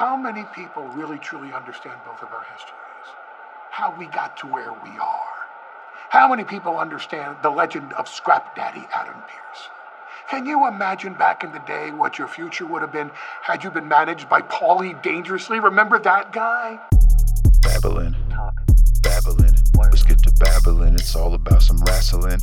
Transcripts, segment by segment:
How many people really truly understand both of our histories? How we got to where we are? How many people understand the legend of Scrap Daddy Adam Pearce? Can you imagine back in the day what your future would have been had you been managed by Paulie Dangerously? Remember that guy? Babblin, Talk. Babblin. Word. Let's get to Babblin. It's all about some wrestling.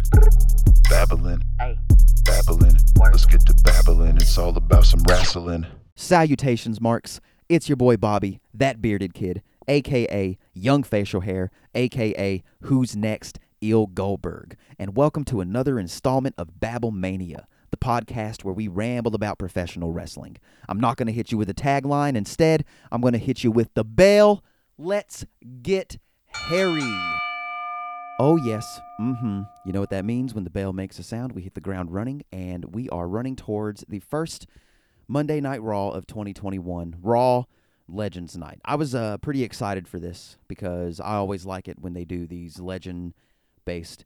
Babblin, Hey. Babblin. Word. Let's get to Babblin. It's all about some wrestling. Salutations, Marks. It's your boy Bobby, that bearded kid, aka Young Facial Hair, aka Who's Next, Il Goldberg. And welcome to another installment of Babble Mania, the podcast where we ramble about professional wrestling. I'm not going to hit you with a tagline. Instead, I'm going to hit you with the bell. Let's get hairy. Oh, yes. Mm hmm. You know what that means when the bell makes a sound? We hit the ground running, and we are running towards the first Monday Night Raw of 2021, Raw Legends Night. I was uh, pretty excited for this because I always like it when they do these legend based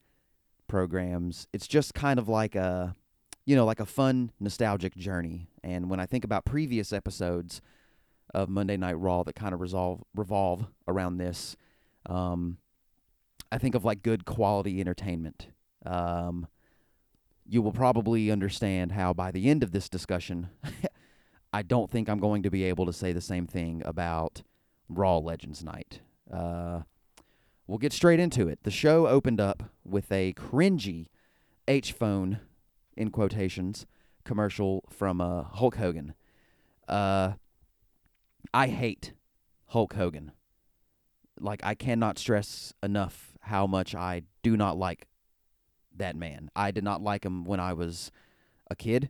programs. It's just kind of like a, you know, like a fun, nostalgic journey. And when I think about previous episodes of Monday Night Raw that kind of resolve, revolve around this, um, I think of like good quality entertainment. Um, you will probably understand how by the end of this discussion, I don't think I'm going to be able to say the same thing about Raw Legends Night. Uh, we'll get straight into it. The show opened up with a cringy H phone, in quotations, commercial from uh, Hulk Hogan. Uh, I hate Hulk Hogan. Like, I cannot stress enough how much I do not like that man. I did not like him when I was a kid.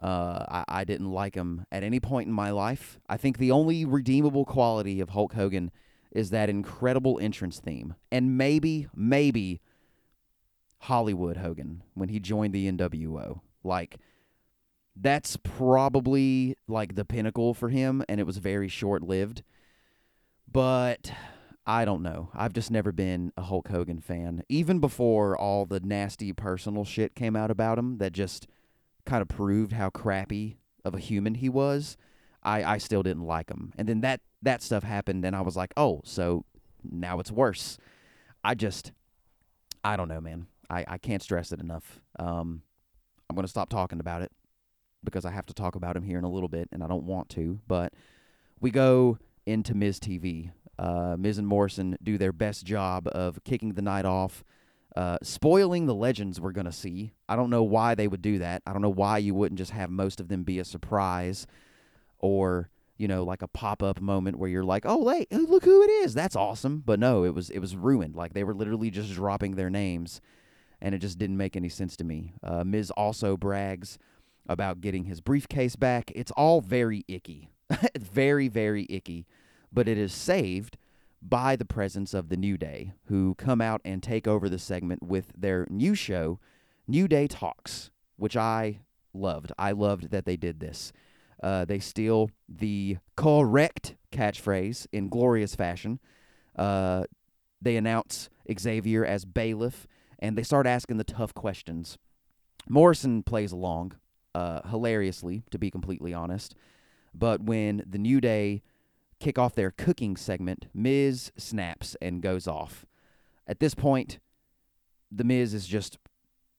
Uh, I, I didn't like him at any point in my life. I think the only redeemable quality of Hulk Hogan is that incredible entrance theme. And maybe, maybe Hollywood Hogan when he joined the NWO. Like, that's probably like the pinnacle for him, and it was very short lived. But I don't know. I've just never been a Hulk Hogan fan. Even before all the nasty personal shit came out about him that just kind of proved how crappy of a human he was, I, I still didn't like him. And then that, that stuff happened, and I was like, oh, so now it's worse. I just, I don't know, man. I, I can't stress it enough. Um, I'm going to stop talking about it because I have to talk about him here in a little bit, and I don't want to. But we go into Miz TV. Uh, Miz and Morrison do their best job of kicking the night off, uh, spoiling the legends we're going to see. I don't know why they would do that. I don't know why you wouldn't just have most of them be a surprise or, you know, like a pop-up moment where you're like, "Oh, hey, look who it is. That's awesome." But no, it was it was ruined. Like they were literally just dropping their names and it just didn't make any sense to me. Uh, Miz also brags about getting his briefcase back. It's all very icky. very, very icky. But it is saved by the presence of the New Day, who come out and take over the segment with their new show, New Day Talks, which I loved. I loved that they did this. Uh, they steal the correct catchphrase in glorious fashion. Uh, they announce Xavier as bailiff, and they start asking the tough questions. Morrison plays along, uh, hilariously, to be completely honest. But when the New Day kick off their cooking segment, Miz snaps and goes off. At this point, the Miz is just,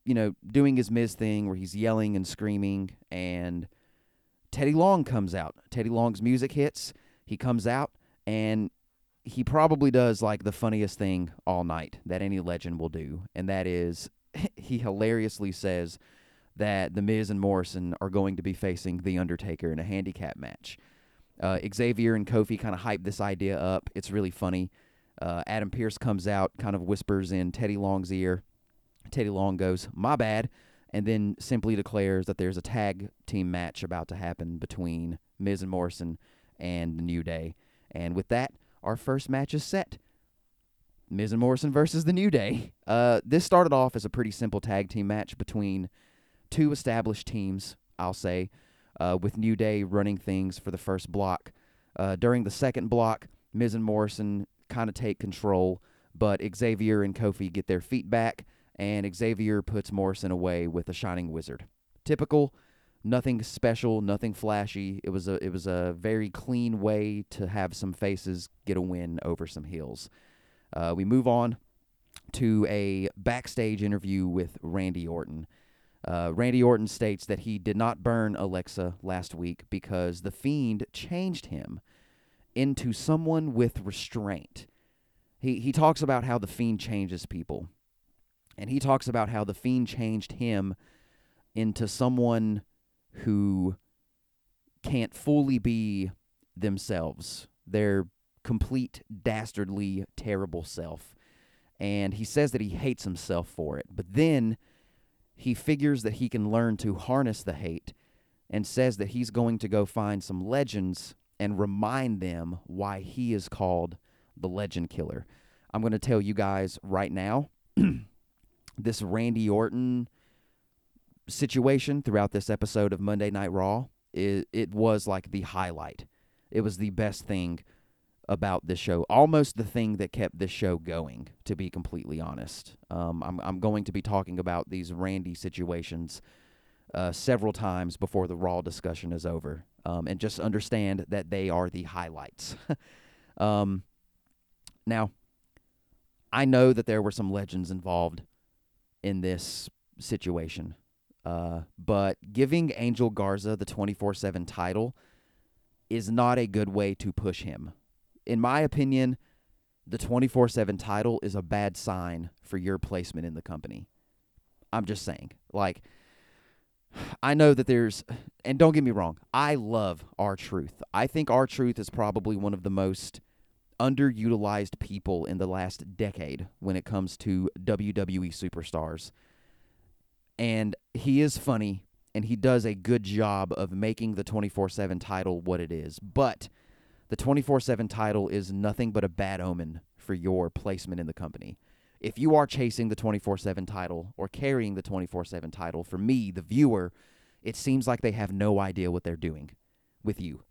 you know, doing his Miz thing where he's yelling and screaming, and Teddy Long comes out. Teddy Long's music hits. He comes out, and he probably does like the funniest thing all night that any legend will do, and that is he hilariously says that the Miz and Morrison are going to be facing the Undertaker in a handicap match. Uh, Xavier and Kofi kind of hype this idea up. It's really funny. Uh, Adam Pearce comes out, kind of whispers in Teddy Long's ear. Teddy Long goes, "My bad," and then simply declares that there's a tag team match about to happen between Miz and Morrison and the New Day. And with that, our first match is set. Miz and Morrison versus the New Day. Uh, this started off as a pretty simple tag team match between two established teams, I'll say, uh, with New Day running things for the first block. Uh, during the second block, Miz and Morrison kind of take control, but Xavier and Kofi get their feet back, and Xavier puts Morrison away with a Shining Wizard. Typical nothing special, nothing flashy. It was a it was a very clean way to have some faces get a win over some heels. Uh, we move on to a backstage interview with Randy Orton. Uh, Randy Orton states that he did not burn Alexa last week because the Fiend changed him into someone with restraint. He he talks about how the Fiend changes people, and he talks about how the Fiend changed him into someone who can't fully be themselves. Their complete dastardly terrible self. And he says that he hates himself for it. But then he figures that he can learn to harness the hate and says that he's going to go find some legends and remind them why he is called the legend killer. I'm going to tell you guys right now this Randy Orton situation throughout this episode of Monday Night Raw, it, it was like the highlight. It was the best thing about this show, almost the thing that kept this show going, to be completely honest. Um, I'm, I'm going to be talking about these Randy situations uh, several times before the Raw discussion is over. Um, and just understand that they are the highlights. um, now, I know that there were some legends involved in this situation. Uh, but giving Angel Garza the 24 7 title is not a good way to push him. In my opinion, the 24 7 title is a bad sign for your placement in the company. I'm just saying. Like, I know that there's, and don't get me wrong, I love R-Truth. I think R-Truth is probably one of the most underutilized people in the last decade when it comes to WWE superstars and he is funny and he does a good job of making the 24/7 title what it is. But the 24/7 title is nothing but a bad omen for your placement in the company. If you are chasing the 24/7 title or carrying the 24/7 title, for me, the viewer, it seems like they have no idea what they're doing with you.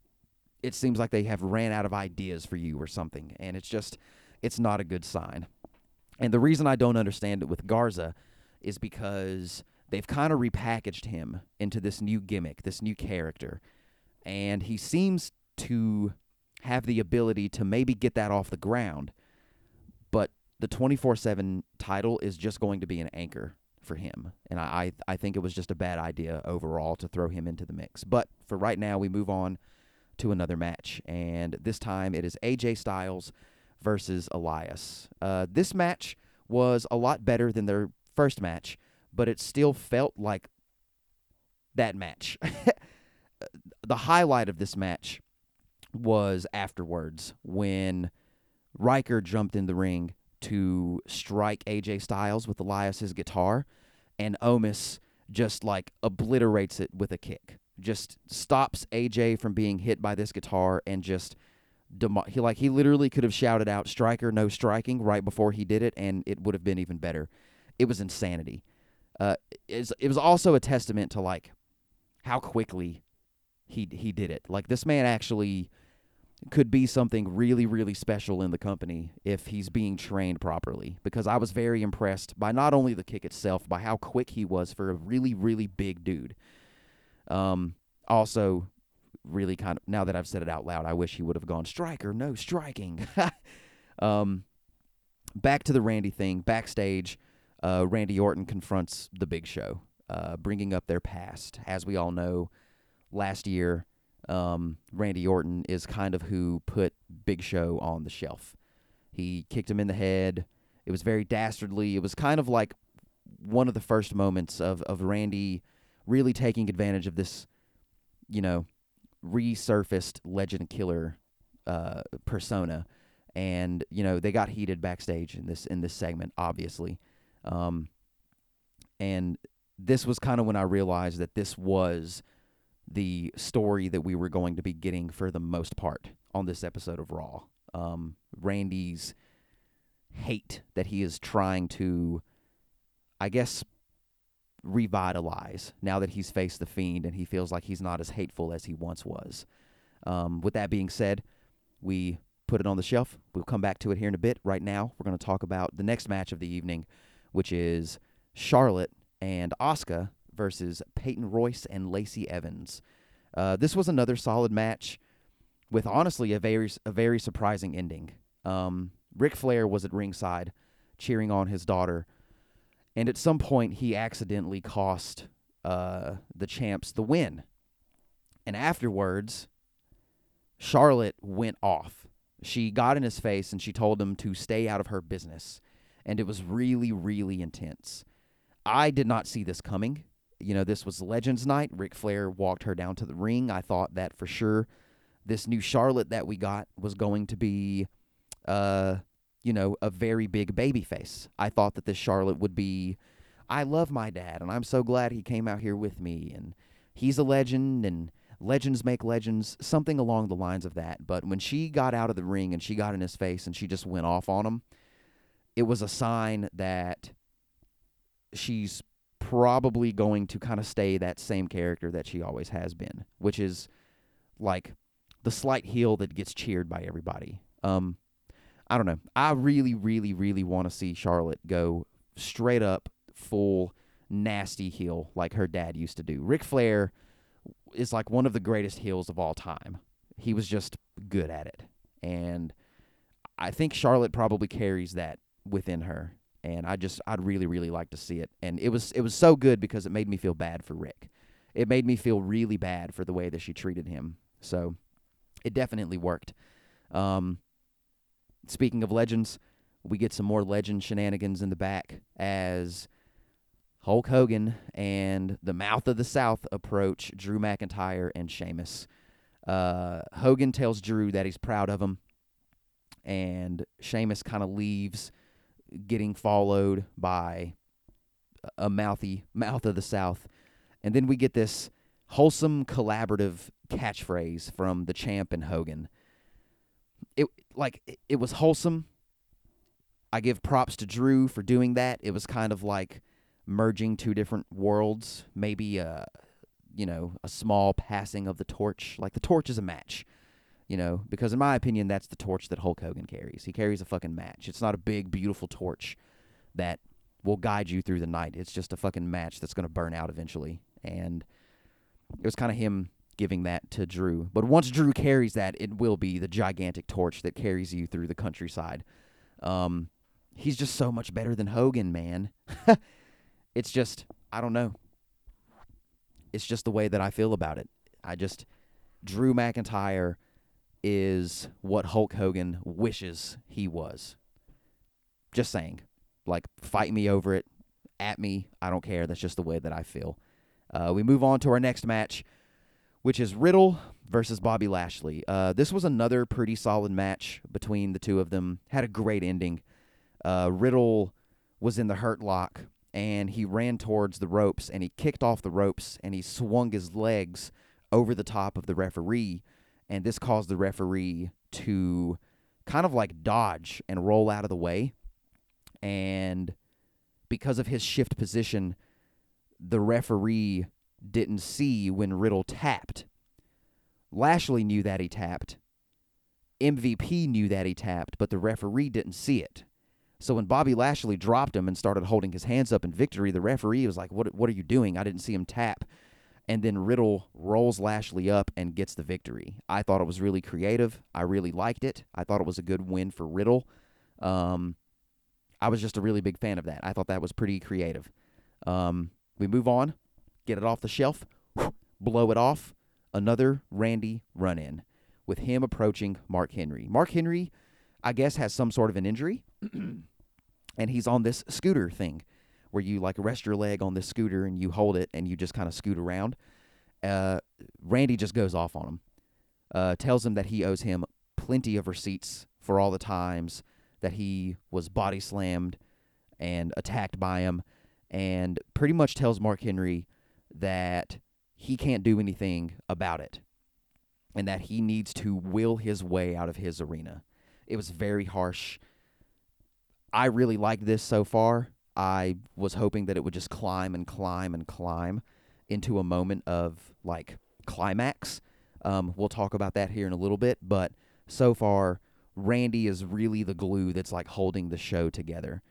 It seems like they have ran out of ideas for you or something, and it's just it's not a good sign. And the reason I don't understand it with Garza is because they've kind of repackaged him into this new gimmick, this new character. And he seems to have the ability to maybe get that off the ground. But the 24 7 title is just going to be an anchor for him. And I, I think it was just a bad idea overall to throw him into the mix. But for right now, we move on to another match. And this time it is AJ Styles versus Elias. Uh, this match was a lot better than their first match but it still felt like that match. the highlight of this match was afterwards when Ryker jumped in the ring to strike AJ Styles with Elias's guitar, and Omos just like obliterates it with a kick. Just stops AJ from being hit by this guitar and just demo- he like he literally could have shouted out striker no striking right before he did it and it would have been even better. It was insanity uh, it was also a testament to like how quickly he he did it. Like this man actually could be something really really special in the company if he's being trained properly because I was very impressed by not only the kick itself by how quick he was for a really really big dude. Um also really kind of now that I've said it out loud I wish he would have gone striker no striking. um back to the Randy thing backstage uh, Randy Orton confronts the Big Show, uh, bringing up their past. As we all know, last year, um, Randy Orton is kind of who put Big Show on the shelf. He kicked him in the head. It was very dastardly. It was kind of like one of the first moments of, of Randy really taking advantage of this, you know, resurfaced legend killer uh, persona. And you know they got heated backstage in this in this segment, obviously. Um, and this was kind of when I realized that this was the story that we were going to be getting for the most part on this episode of Raw. Um, Randy's hate that he is trying to, I guess, revitalize now that he's faced the Fiend and he feels like he's not as hateful as he once was. Um, with that being said, we put it on the shelf. We'll come back to it here in a bit. Right now, we're going to talk about the next match of the evening, which is Charlotte and Asuka versus Peyton Royce and Lacey Evans. Uh, this was another solid match with honestly a very a very surprising ending. Um, Ric Flair was at ringside cheering on his daughter, and at some point he accidentally cost uh, the champs the win. And afterwards, Charlotte went off. She got in his face and she told him to stay out of her business. And it was really, really intense. I did not see this coming. You know, this was Legends Night. Ric Flair walked her down to the ring. I thought that for sure this new Charlotte that we got was going to be, uh, you know, a very big baby face. I thought that this Charlotte would be, I love my dad, and I'm so glad he came out here with me, and he's a legend, and legends make legends, something along the lines of that. But when she got out of the ring and she got in his face and she just went off on him, it was a sign that she's probably going to kind of stay that same character that she always has been, which is like the slight heel that gets cheered by everybody. Um, I don't know. I really, really, really want to see Charlotte go straight up full nasty heel like her dad used to do. Ric Flair is like one of the greatest heels of all time. He was just good at it. And I think Charlotte probably carries that within her. And I just I'd really, really like to see it. And it was it was so good because it made me feel bad for Ric. It made me feel really bad for the way that she treated him. So it definitely worked. Um, speaking of legends, we get some more legend shenanigans in the back as Hulk Hogan and the Mouth of the South approach Drew McIntyre and Sheamus. Uh, Hogan tells Drew that he's proud of him, and Sheamus kind of leaves, getting followed by a mouthy Mouth of the South. And then we get this wholesome collaborative catchphrase from the champ and Hogan. It like it, was wholesome. I give props to Drew for doing that. It was kind of like merging two different worlds, maybe a you know, a small passing of the torch. Like the torch is a match. You know, because in my opinion that's the torch that Hulk Hogan carries. He carries a fucking match. It's not a big beautiful torch that will guide you through the night. It's just a fucking match that's going to burn out eventually. And it was kind of him giving that to Drew. But once Drew carries that, it will be the gigantic torch that carries you through the countryside. Um, he's just so much better than Hogan, man. it's just, I don't know. It's just the way that I feel about it. I just, Drew McIntyre is what Hulk Hogan wishes he was. Just saying. Like, fight me over it, at me. I don't care. That's just the way that I feel. Uh, we move on to our next match, which is Riddle versus Bobby Lashley. Uh, this was another pretty solid match between the two of them. Had a great ending. Uh, Riddle was in the hurt lock and he ran towards the ropes and he kicked off the ropes and he swung his legs over the top of the referee. And this caused the referee to kind of like dodge and roll out of the way. And because of his shift position, the referee didn't see when Riddle tapped. Lashley knew that he tapped. MVP knew that he tapped, but the referee didn't see it. So when Bobby Lashley dropped him and started holding his hands up in victory, the referee was like, "What? What are you doing? I didn't see him tap." And then Riddle rolls Lashley up and gets the victory. I thought it was really creative. I really liked it. I thought it was a good win for Riddle. Um, I was just a really big fan of that. I thought that was pretty creative. Um, we move on, get it off the shelf, blow it off. Another Randy run in with him approaching Mark Henry. Mark Henry, I guess, has some sort of an injury, and he's on this scooter thing where you like rest your leg on this scooter and you hold it and you just kind of scoot around. Uh, Randy just goes off on him, uh, tells him that he owes him plenty of receipts for all the times that he was body slammed and attacked by him and pretty much tells Mark Henry that he can't do anything about it and that he needs to will his way out of his arena. It was very harsh. I really like this so far. I was hoping that it would just climb and climb and climb into a moment of like climax. Um, we'll talk about that here in a little bit, but so far, Randy is really the glue that's like holding the show together.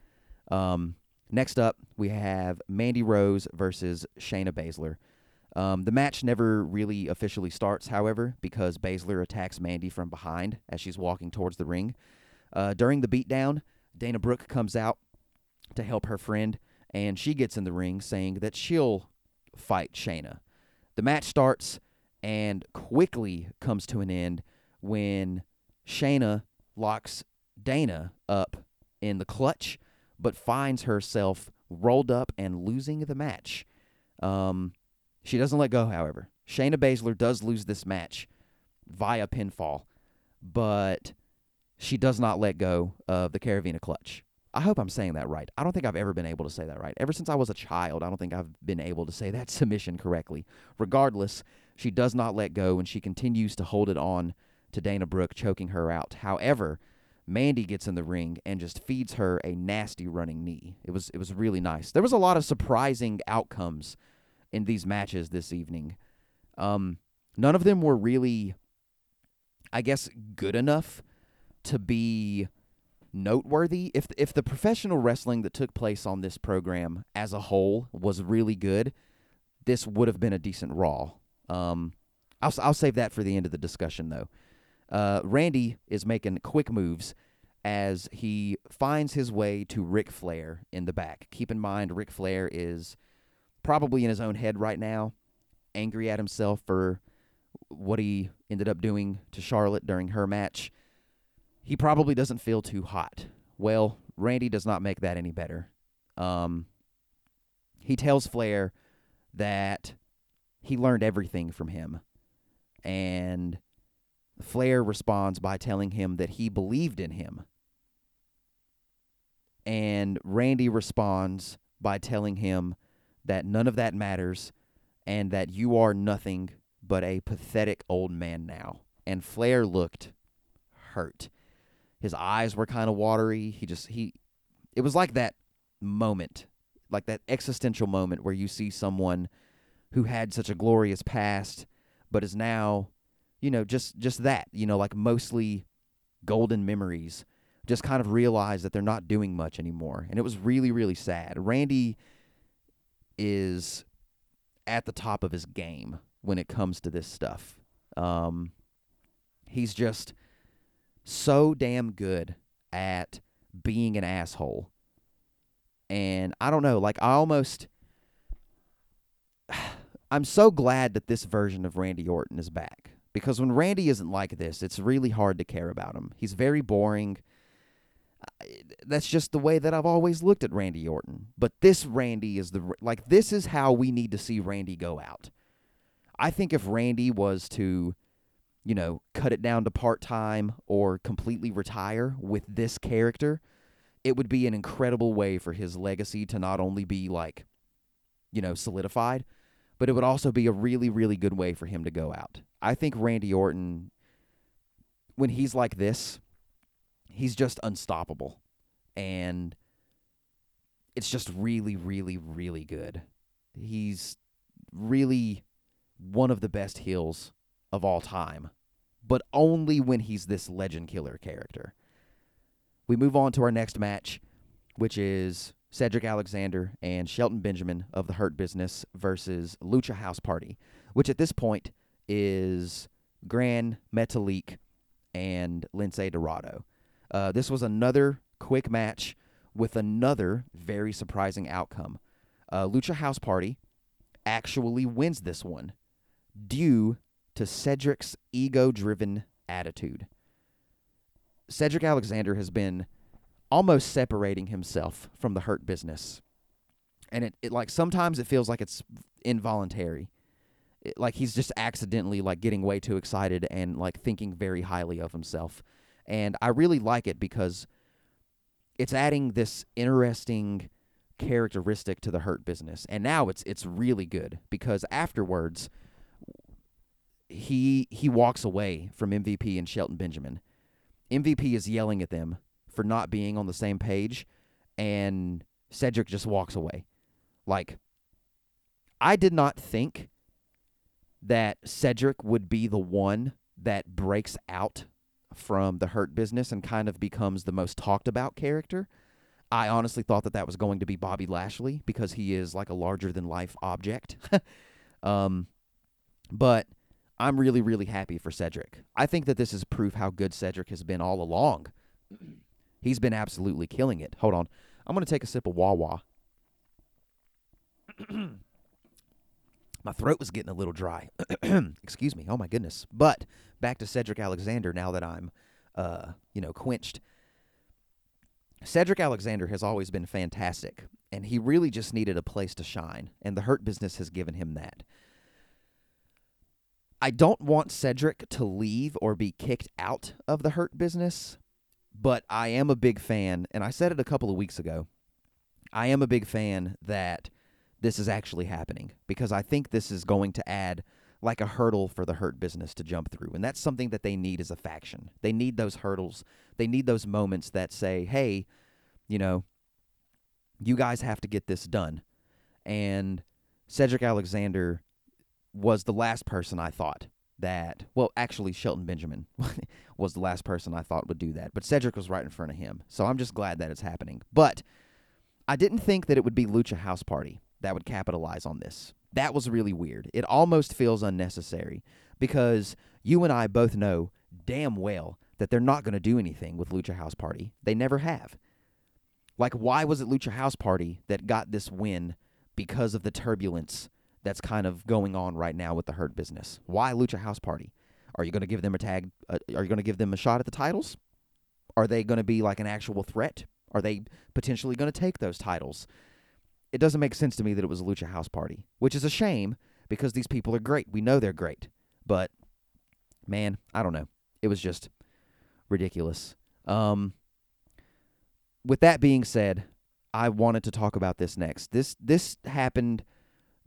Um, Next up, we have Mandy Rose versus Shayna Baszler. Um, the match never really officially starts, however, because Baszler attacks Mandy from behind as she's walking towards the ring. Uh, during the beatdown, Dana Brooke comes out to help her friend, and she gets in the ring saying that she'll fight Shayna. The match starts and quickly comes to an end when Shayna locks Dana up in the clutch, but finds herself rolled up and losing the match. Um, she doesn't let go, however. Shayna Baszler does lose this match via pinfall, but she does not let go of the Caravina clutch. I hope I'm saying that right. I don't think I've ever been able to say that right. Ever since I was a child, I don't think I've been able to say that submission correctly. Regardless, she does not let go and she continues to hold it on to Dana Brooke, choking her out. However, Mandy gets in the ring and just feeds her a nasty running knee. It was it was really nice. There was a lot of surprising outcomes in these matches this evening. Um, none of them were really, I guess, good enough to be noteworthy. If if the professional wrestling that took place on this program as a whole was really good, this would have been a decent Raw. Um, I'll I'll save that for the end of the discussion though. Uh, Randy is making quick moves as he finds his way to Ric Flair in the back. Keep in mind, Ric Flair is probably in his own head right now, angry at himself for what he ended up doing to Charlotte during her match. He probably doesn't feel too hot. Well, Randy does not make that any better. Um, he tells Flair that he learned everything from him. And Flair responds by telling him that he believed in him. And Randy responds by telling him that none of that matters and that you are nothing but a pathetic old man now. And Flair looked hurt. His eyes were kind of watery. He just he it was like that moment, like that existential moment where you see someone who had such a glorious past but is now, you know, just just that, you know, like mostly golden memories. Just kind of realize that they're not doing much anymore. And it was really really sad. Randy is at the top of his game when it comes to this stuff. Um, he's just so damn good at being an asshole. And I don't know, like I almost I'm so glad that this version of Randy Orton is back because when Randy isn't like this, it's really hard to care about him. He's very boring. That's just the way that I've always looked at Randy Orton. But this Randy is the like this is how we need to see Randy go out. I think if Randy was to you know, cut it down to part time or completely retire with this character, it would be an incredible way for his legacy to not only be like, you know, solidified, but it would also be a really, really good way for him to go out. I think Randy Orton, when he's like this, he's just unstoppable. And it's just really, really, really good. He's really one of the best heels of all time, but only when he's this legend killer character. We move on to our next match, which is Cedric Alexander and Shelton Benjamin of the Hurt Business versus Lucha House Party, which at this point is Gran Metalik and Lince Dorado. Uh, this was another quick match with another very surprising outcome. Uh, Lucha House Party actually wins this one due to Cedric's ego driven attitude. Cedric Alexander has been almost separating himself from the hurt business. And it, it like sometimes it feels like it's involuntary. It, like he's just accidentally like getting way too excited and like thinking very highly of himself. And I really like it because it's adding this interesting characteristic to the hurt business. And now it's it's really good because afterwards he he walks away from MVP and Shelton Benjamin. MVP is yelling at them for not being on the same page, and Cedric just walks away. Like, I did not think that Cedric would be the one that breaks out from the hurt business and kind of becomes the most talked about character. I honestly thought that that was going to be Bobby Lashley because he is like a larger than life object. um, but I'm really, really happy for Cedric. I think that this is proof how good Cedric has been all along. He's been absolutely killing it. Hold on. I'm going to take a sip of Wawa. my throat was getting a little dry. Excuse me. Oh my goodness. But back to Cedric Alexander now that I'm uh, you know, quenched. Cedric Alexander has always been fantastic, and he really just needed a place to shine, and the Hurt business has given him that. I don't want Cedric to leave or be kicked out of the Hurt business, but I am a big fan, and I said it a couple of weeks ago. I am a big fan that this is actually happening because I think this is going to add like a hurdle for the hurt business to jump through. And that's something that they need as a faction. They need those hurdles. They need those moments that say, hey, you know, you guys have to get this done. And Cedric Alexander was the last person I thought that, well, actually, Shelton Benjamin was the last person I thought would do that. But Cedric was right in front of him. So I'm just glad that it's happening. But I didn't think that it would be Lucha House Party that would capitalize on this. That was really weird. It almost feels unnecessary because you and I both know damn well that they're not going to do anything with Lucha House Party. They never have. Like, why was it Lucha House Party that got this win because of the turbulence that's kind of going on right now with the Hurt business? Why Lucha House Party? Are you going to give them a tag? Uh, are you going to give them a shot at the titles? Are they going to be like an actual threat? Are they potentially going to take those titles? it doesn't make sense to me that it was a Lucha House Party, which is a shame because these people are great. We know they're great. But man, I don't know. It was just ridiculous. Um, with that being said, I wanted to talk about this next. This this happened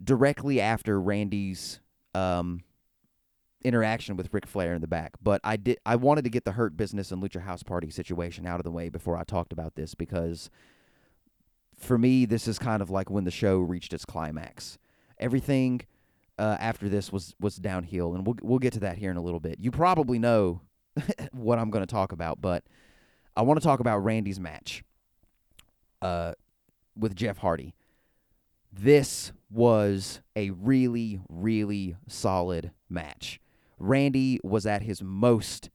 directly after Randy's um, interaction with Ric Flair in the back, but I did I wanted to get the Hurt Business and Lucha House Party situation out of the way before I talked about this because for me, this is kind of like when the show reached its climax. Everything uh, after this was was downhill, and we'll we'll get to that here in a little bit. You probably know what I'm going to talk about, but I want to talk about Randy's match uh, with Jeff Hardy. This was a really, really solid match. Randy was at his most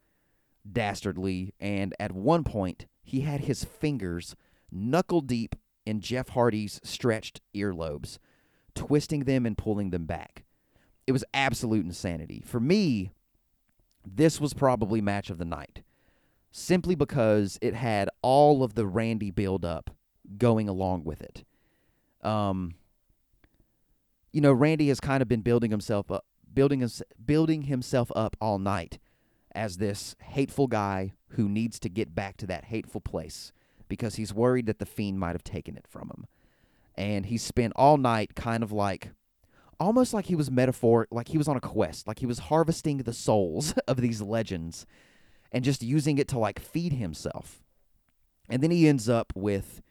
dastardly, and at one point, he had his fingers knuckle deep in Jeff Hardy's stretched earlobes, twisting them and pulling them back. It was absolute insanity. For me, this was probably match of the night, simply because it had all of the Randy build up going along with it. Um, you know, Randy has kind of been building himself up, building his, building himself up all night as this hateful guy who needs to get back to that hateful place because he's worried that the fiend might have taken it from him. And he spent all night kind of like almost like he was metaphor like he was on a quest, like he was harvesting the souls of these legends and just using it to like feed himself. And then he ends up with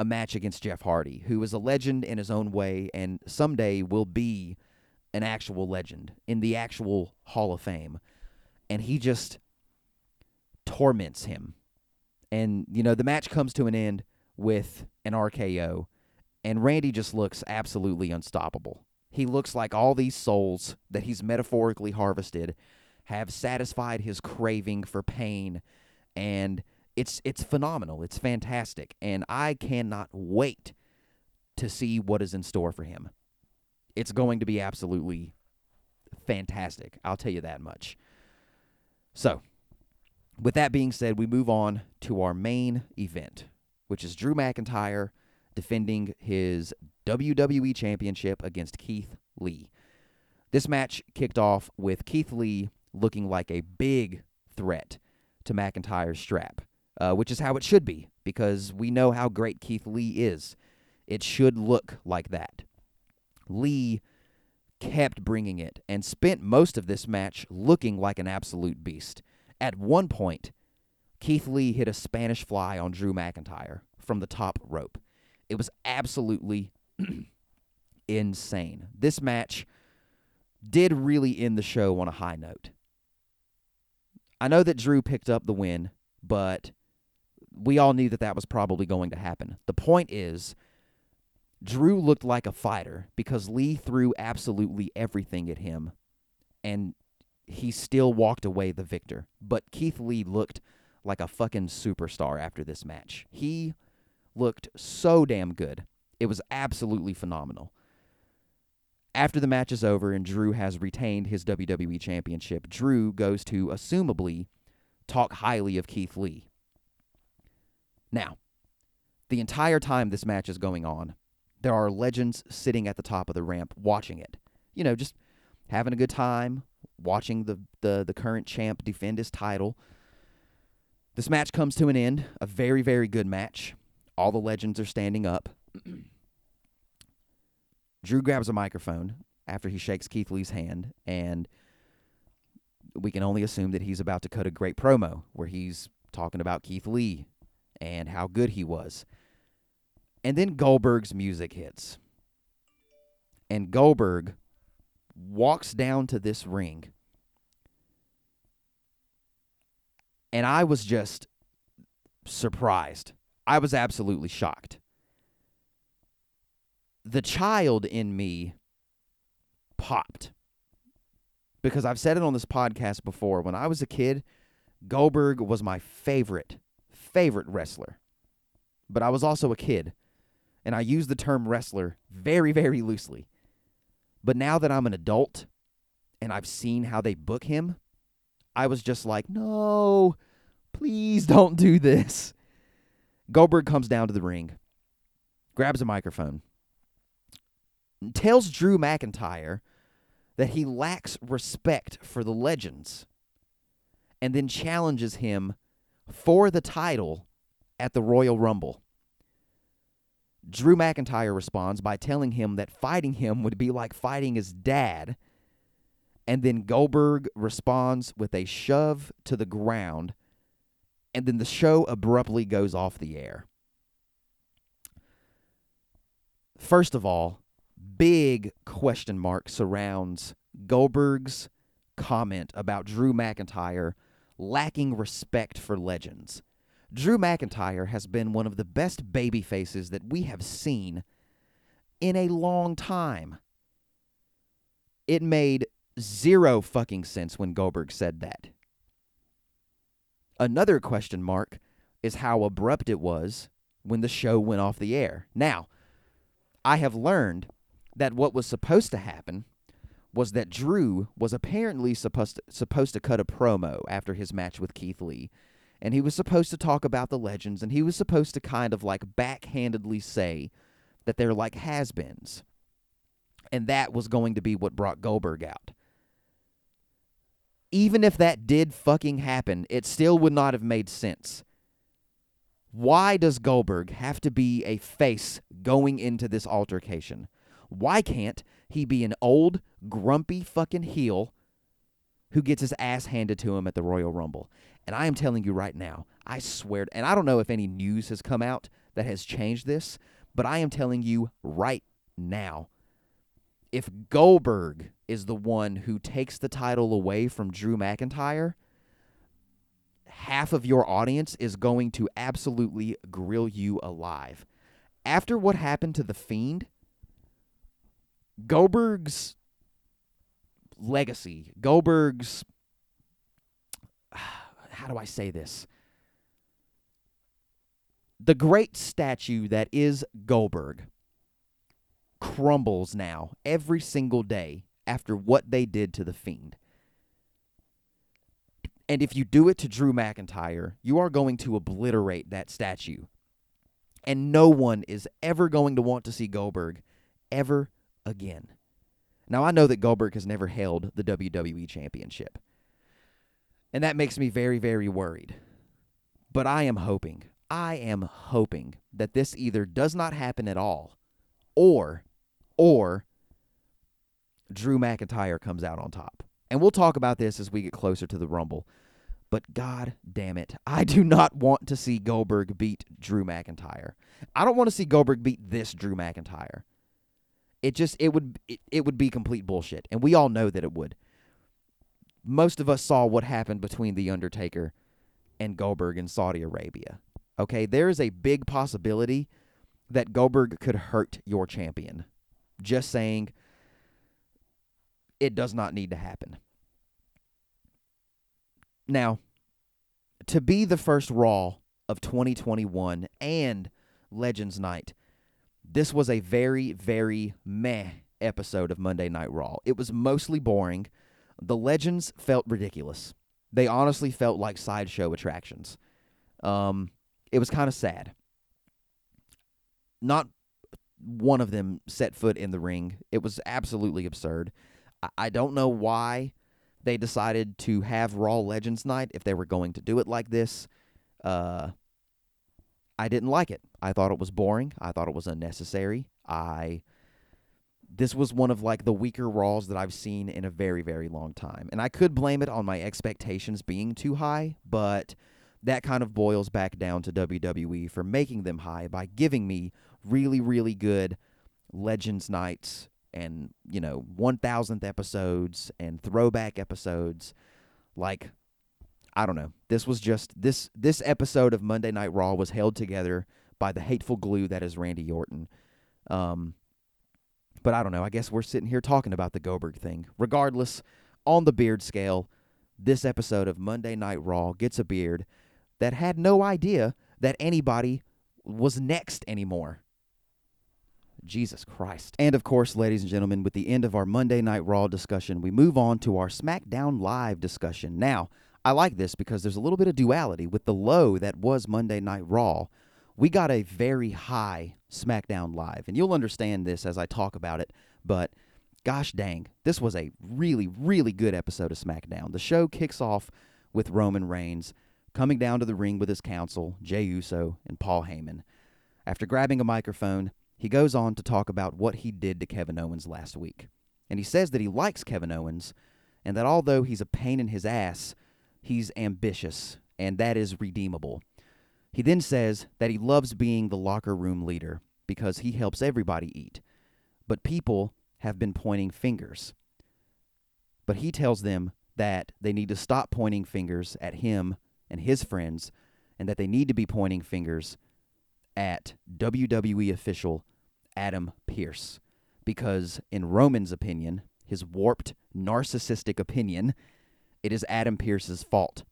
a match against Jeff Hardy, who is a legend in his own way and someday will be an actual legend in the actual Hall of Fame. And he just torments him and, you know, the match comes to an end with an RKO, and Randy just looks absolutely unstoppable. He looks like all these souls that he's metaphorically harvested have satisfied his craving for pain and it's it's phenomenal. It's fantastic and I cannot wait to see what is in store for him. It's going to be absolutely fantastic. I'll tell you that much. So, with that being said, we move on to our main event, which is Drew McIntyre defending his WWE Championship against Keith Lee. This match kicked off with Keith Lee looking like a big threat to McIntyre's strap, uh, which is how it should be because we know how great Keith Lee is. It should look like that. Lee kept bringing it and spent most of this match looking like an absolute beast. At one point, Keith Lee hit a Spanish fly on Drew McIntyre from the top rope. It was absolutely insane. This match did really end the show on a high note. I know that Drew picked up the win, but we all knew that that was probably going to happen. The point is, Drew looked like a fighter because Lee threw absolutely everything at him, and he still walked away the victor. But Keith Lee looked like a fucking superstar after this match. He looked so damn good. It was absolutely phenomenal. After the match is over and Drew has retained his WWE Championship, Drew goes to assumably talk highly of Keith Lee. Now, the entire time this match is going on, there are legends sitting at the top of the ramp watching it. You know, just having a good time, watching the, the, the current champ defend his title. This match comes to an end, a very, very good match. All the legends are standing up. Drew grabs a microphone after he shakes Keith Lee's hand, and we can only assume that he's about to cut a great promo where he's talking about Keith Lee and how good he was. And then Goldberg's music hits. And Goldberg walks down to this ring. And I was just surprised. I was absolutely shocked. The child in me popped. Because I've said it on this podcast before. When I was a kid, Goldberg was my favorite, favorite wrestler. But I was also a kid. And I use the term wrestler very, very loosely. But now that I'm an adult and I've seen how they book him, I was just like, no, please don't do this. Goldberg comes down to the ring, grabs a microphone, tells Drew McIntyre that he lacks respect for the legends, and then challenges him for the title at the Royal Rumble. Drew McIntyre responds by telling him that fighting him would be like fighting his dad. And then Goldberg responds with a shove to the ground. And then the show abruptly goes off the air. First of all, big question mark surrounds Goldberg's comment about Drew McIntyre lacking respect for legends. Drew McIntyre has been one of the best baby faces that we have seen in a long time. It made zero fucking sense when Goldberg said that. Another question mark is how abrupt it was when the show went off the air. Now, I have learned that what was supposed to happen was that Drew was apparently supposed to, supposed to cut a promo after his match with Keith Lee and he was supposed to talk about the legends, and he was supposed to kind of like backhandedly say that they're like has beens. And that was going to be what brought Goldberg out. Even if that did fucking happen, it still would not have made sense. Why does Goldberg have to be a face going into this altercation? Why can't he be an old, grumpy fucking heel who gets his ass handed to him at the Royal Rumble? And I am telling you right now, I swear, and I don't know if any news has come out that has changed this, but I am telling you right now, if Goldberg is the one who takes the title away from Drew McIntyre, half of your audience is going to absolutely grill you alive. After what happened to The Fiend, Goldberg's legacy, Goldberg's how do I say this? The great statue that is Goldberg crumbles now every single day after what they did to the Fiend. And if you do it to Drew McIntyre, you are going to obliterate that statue. And no one is ever going to want to see Goldberg ever again. Now, I know that Goldberg has never held the WWE Championship. And that makes me very, very worried. But I am hoping, I am hoping that this either does not happen at all or, or Drew McIntyre comes out on top. And we'll talk about this as we get closer to the Rumble. But god damn it, I do not want to see Goldberg beat Drew McIntyre. I don't want to see Goldberg beat this Drew McIntyre. It just it would it, it would be complete bullshit, and we all know that it would most of us saw what happened between The Undertaker and Goldberg in Saudi Arabia. Okay, there is a big possibility that Goldberg could hurt your champion. Just saying, it does not need to happen. Now, to be the first Raw of 2021 and Legends Night, this was a very, very meh episode of Monday Night Raw. It was mostly boring. The Legends felt ridiculous. They honestly felt like sideshow attractions. Um, it was kind of sad. Not one of them set foot in the ring. It was absolutely absurd. I, I don't know why they decided to have Raw Legends Night if they were going to do it like this. Uh, I didn't like it. I thought it was boring. I thought it was unnecessary. I this was one of like the weaker Raws that I've seen in a very very long time. And I could blame it on my expectations being too high, but that kind of boils back down to WWE for making them high by giving me really really good Legends nights and, you know, 1000th episodes and throwback episodes like I don't know. This was just this this episode of Monday Night Raw was held together by the hateful glue that is Randy Orton. Um but I don't know. I guess we're sitting here talking about the Goldberg thing. Regardless, on the beard scale, this episode of Monday Night Raw gets a beard that had no idea that anybody was next anymore. Jesus Christ. And of course, ladies and gentlemen, with the end of our Monday Night Raw discussion, we move on to our SmackDown Live discussion. Now, I like this because there's a little bit of duality with the low that was Monday Night Raw. We got a very high SmackDown Live, and you'll understand this as I talk about it, but gosh dang, this was a really, really good episode of SmackDown. The show kicks off with Roman Reigns coming down to the ring with his council, Jey Uso and Paul Heyman. After grabbing a microphone, he goes on to talk about what he did to Kevin Owens last week. And he says that he likes Kevin Owens and that although he's a pain in his ass, he's ambitious and that is redeemable. He then says that he loves being the locker room leader because he helps everybody eat. But people have been pointing fingers. But he tells them that they need to stop pointing fingers at him and his friends and that they need to be pointing fingers at WWE official Adam Pearce. Because, in Roman's opinion, his warped, narcissistic opinion, it is Adam Pearce's fault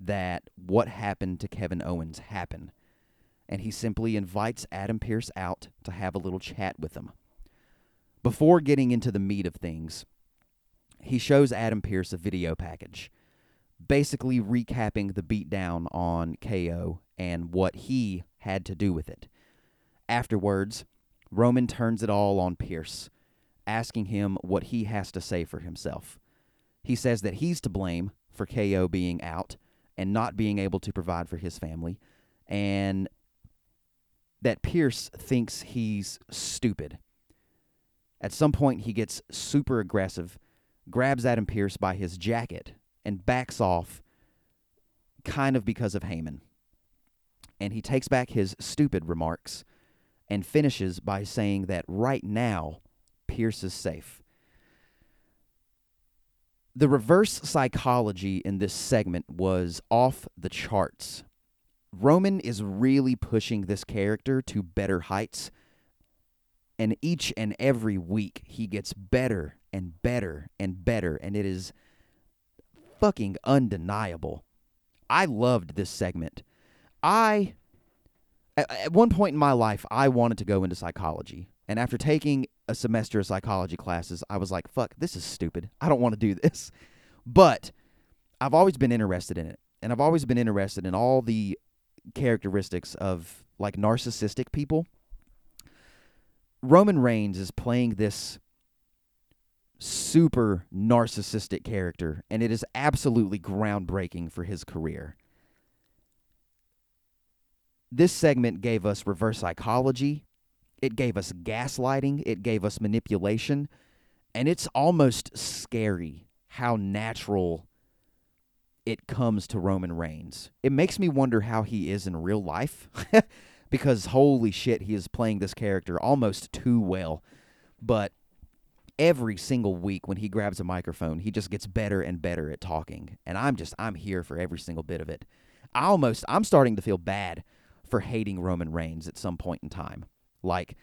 that what happened to Kevin Owens happened. And he simply invites Adam Pearce out to have a little chat with him. Before getting into the meat of things, he shows Adam Pearce a video package, basically recapping the beatdown on KO and what he had to do with it. Afterwards, Roman turns it all on Pearce, asking him what he has to say for himself. He says that he's to blame for KO being out and not being able to provide for his family, and that Pearce thinks he's stupid. At some point, he gets super aggressive, grabs Adam Pearce by his jacket, and backs off, kind of because of Heyman. And he takes back his stupid remarks and finishes by saying that right now, Pearce is safe. The reverse psychology in this segment was off the charts. Roman is really pushing this character to better heights, and each and every week he gets better and better and better, and it is fucking undeniable. I loved this segment. I at one point in my life, I wanted to go into psychology. And after taking a semester of psychology classes, I was like, fuck, this is stupid. I don't want to do this. But I've always been interested in it. And I've always been interested in all the characteristics of like narcissistic people. Roman Reigns is playing this super narcissistic character, and it is absolutely groundbreaking for his career this segment gave us reverse psychology, it gave us gaslighting, it gave us manipulation, and it's almost scary how natural it comes to Roman Reigns. It makes me wonder how he is in real life because holy shit, he is playing this character almost too well. But every single week when he grabs a microphone, he just gets better and better at talking. And I'm just I'm here for every single bit of it. I almost I'm starting to feel bad for hating Roman Reigns at some point in time. Like,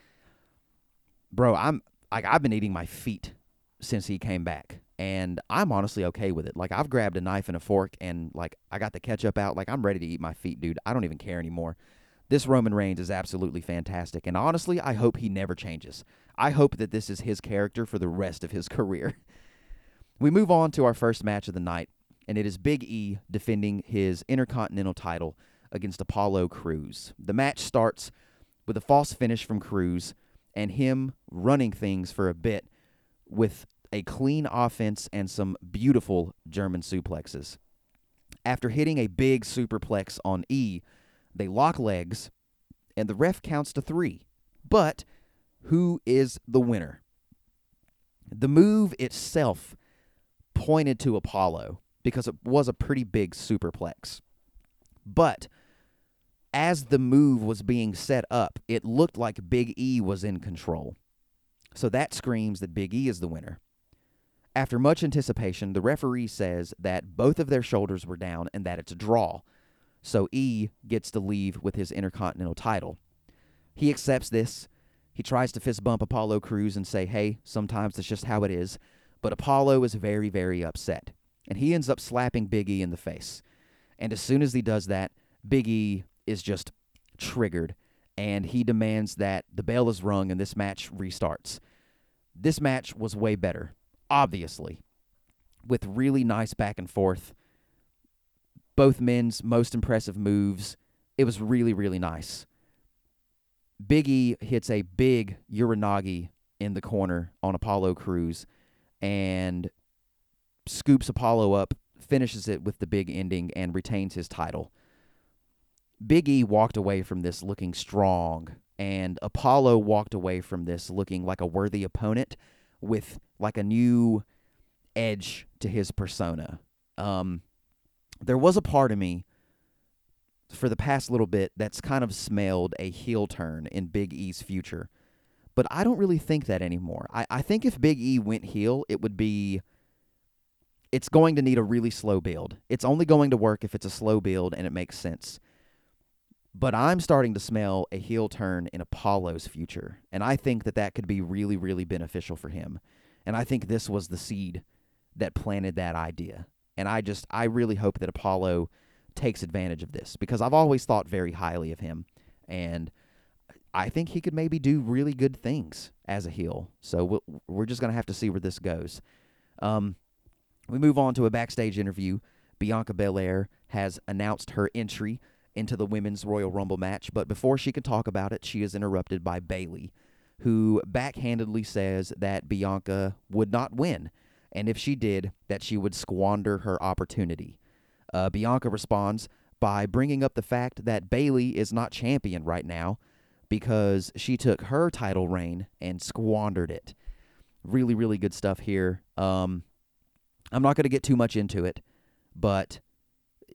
bro, I'm like I've been eating my feet since he came back, and I'm honestly okay with it. Like, I've grabbed a knife and a fork, and like I got the ketchup out. Like, I'm ready to eat my feet, dude. I don't even care anymore. This Roman Reigns is absolutely fantastic, and honestly, I hope he never changes. I hope that this is his character for the rest of his career. We move on to our first match of the night, and it is Big E defending his Intercontinental title against Apollo Crews. The match starts with a false finish from Crews and him running things for a bit with a clean offense and some beautiful German suplexes. After hitting a big superplex on E, they lock legs and the ref counts to three. But who is the winner? The move itself pointed to Apollo because it was a pretty big superplex. But as the move was being set up, it looked like Big E was in control. So that screams that Big E is the winner. After much anticipation, the referee says that both of their shoulders were down and that it's a draw. So E gets to leave with his Intercontinental title. He accepts this. He tries to fist bump Apollo Crews and say, hey, sometimes that's just how it is. But Apollo is very, very upset. And he ends up slapping Big E in the face. And as soon as he does that, Big E is just triggered. And he demands that the bell is rung and this match restarts. This match was way better, obviously, with really nice back and forth. Both men's most impressive moves. It was really, really nice. Big E hits a big Uranage in the corner on Apollo Crews and scoops Apollo up, finishes it with the big ending, and retains his title. Big E walked away from this looking strong, and Apollo walked away from this looking like a worthy opponent with like a new edge to his persona. Um, there was a part of me for the past little bit that's kind of smelled a heel turn in Big E's future. But I don't really think that anymore. I, I think if Big E went heel, it would be. It's going to need a really slow build. It's only going to work if it's a slow build and it makes sense. But I'm starting to smell a heel turn in Apollo's future. And I think that that could be really, really beneficial for him. And I think this was the seed that planted that idea. And I just, I really hope that Apollo takes advantage of this because I've always thought very highly of him. And I think he could maybe do really good things as a heel. So we're just going to have to see where this goes. Um, we move on to a backstage interview. Bianca Belair has announced her entry into the Women's Royal Rumble match, but before she can talk about it, she is interrupted by Bayley, who backhandedly says that Bianca would not win, and if she did, that she would squander her opportunity. Uh, Bianca responds by bringing up the fact that Bayley is not champion right now because she took her title reign and squandered it. Really, really good stuff here. Um, I'm not going to get too much into it, but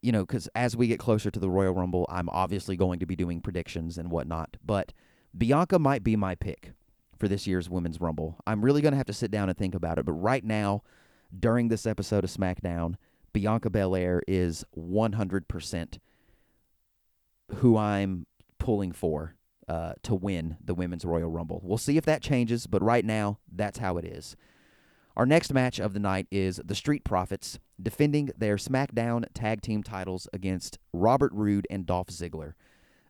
you know, because as we get closer to the Royal Rumble, I'm obviously going to be doing predictions and whatnot. But Bianca might be my pick for this year's Women's Rumble. I'm really going to have to sit down and think about it. But right now, during this episode of SmackDown, Bianca Belair is 100% who I'm pulling for uh, to win the Women's Royal Rumble. We'll see if that changes, but right now, that's how it is. Our next match of the night is the Street Profits defending their SmackDown tag team titles against Robert Roode and Dolph Ziggler.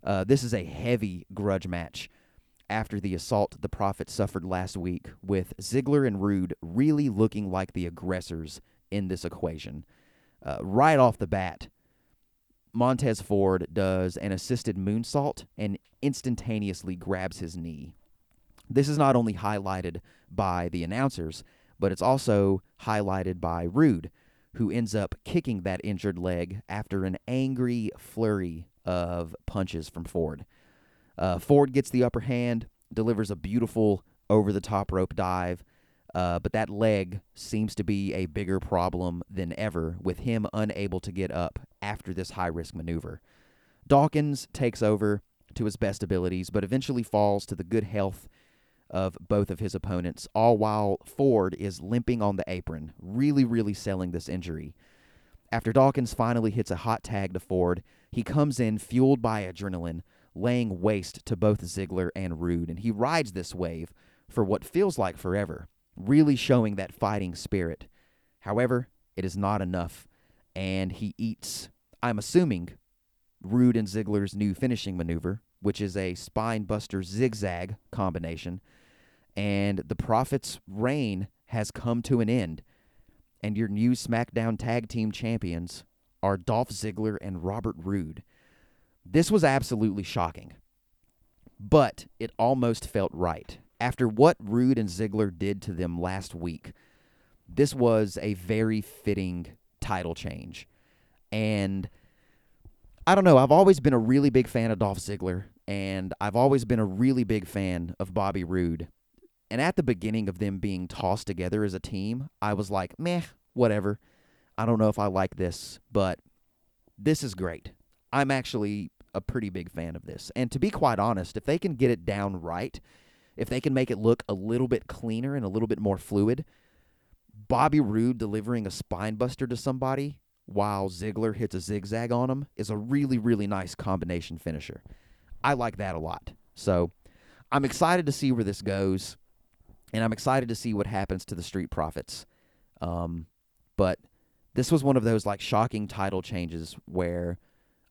Uh, this is a heavy grudge match after the assault the Profits suffered last week, with Ziggler and Roode really looking like the aggressors in this equation. Uh, right off the bat, Montez Ford does an assisted moonsault and instantaneously grabs his knee. This is not only highlighted by the announcers, but it's also highlighted by Roode, who ends up kicking that injured leg after an angry flurry of punches from Ford. Uh, Ford gets the upper hand, delivers a beautiful over the top rope dive, uh, but that leg seems to be a bigger problem than ever, with him unable to get up after this high risk maneuver. Dawkins takes over to his best abilities, but eventually falls to the good health of both of his opponents, all while Ford is limping on the apron, really, really selling this injury. After Dawkins finally hits a hot tag to Ford, he comes in fueled by adrenaline, laying waste to both Ziggler and Roode. And he rides this wave for what feels like forever, really showing that fighting spirit. However, it is not enough, and he eats, I'm assuming, Roode and Ziggler's new finishing maneuver, which is a spine buster zigzag combination. And the Profits' reign has come to an end, and your new SmackDown Tag Team Champions are Dolph Ziggler and Robert Roode. This was absolutely shocking, but it almost felt right. After what Roode and Ziggler did to them last week, this was a very fitting title change. And I don't know, I've always been a really big fan of Dolph Ziggler, and I've always been a really big fan of Bobby Roode. And at the beginning of them being tossed together as a team, I was like, meh, whatever. I don't know if I like this, but this is great. I'm actually a pretty big fan of this. And to be quite honest, if they can get it down right, if they can make it look a little bit cleaner and a little bit more fluid, Bobby Roode delivering a spine buster to somebody while Ziggler hits a zigzag on him is a really, really nice combination finisher. I like that a lot. So I'm excited to see where this goes, and I'm excited to see what happens to the Street Profits. Um, but this was one of those like shocking title changes where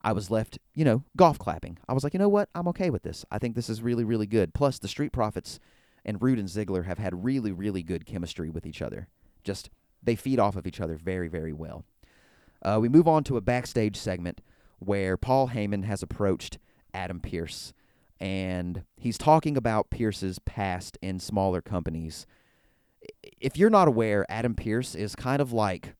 I was left, you know, golf clapping. I was like, you know what? I'm okay with this. I think this is really, really good. Plus, the Street Profits and Roode and Ziggler have had really, really good chemistry with each other. Just they feed off of each other very, very well. Uh, we move on to a backstage segment where Paul Heyman has approached Adam Pearce and he's talking about Pearce's past in smaller companies. If you're not aware, Adam Pearce is kind of like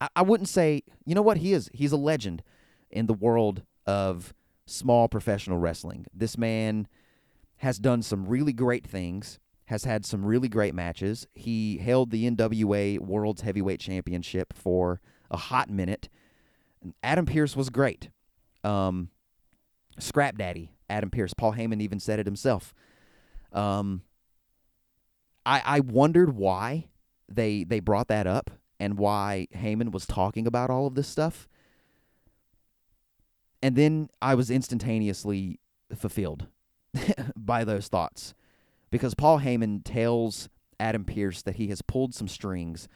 I, I wouldn't say you know what he is. He's a legend in the world of small professional wrestling. This man has done some really great things, has had some really great matches. He held the NWA World's Heavyweight Championship for a hot minute. Adam Pearce was great. Um, Scrap Daddy, Adam Pearce. Paul Heyman even said it himself. Um, I I wondered why they they brought that up and why Heyman was talking about all of this stuff. And then I was instantaneously fulfilled by those thoughts because Paul Heyman tells Adam Pearce that he has pulled some strings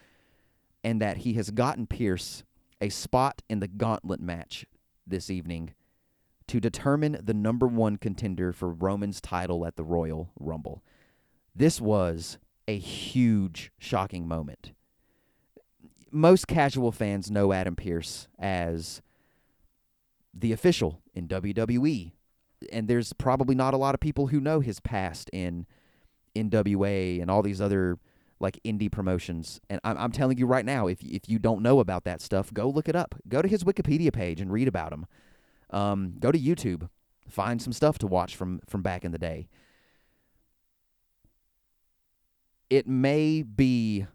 and that he has gotten Pearce a spot in the gauntlet match this evening to determine the number one contender for Roman's title at the Royal Rumble. This was a huge, shocking moment. Most casual fans know Adam Pearce as the official in WWE, and there's probably not a lot of people who know his past in NWA and all these other like indie promotions. And I'm, I'm telling you right now, if if you don't know about that stuff, go look it up. Go to his Wikipedia page and read about him. Um, go to YouTube, find some stuff to watch from from back in the day. It may be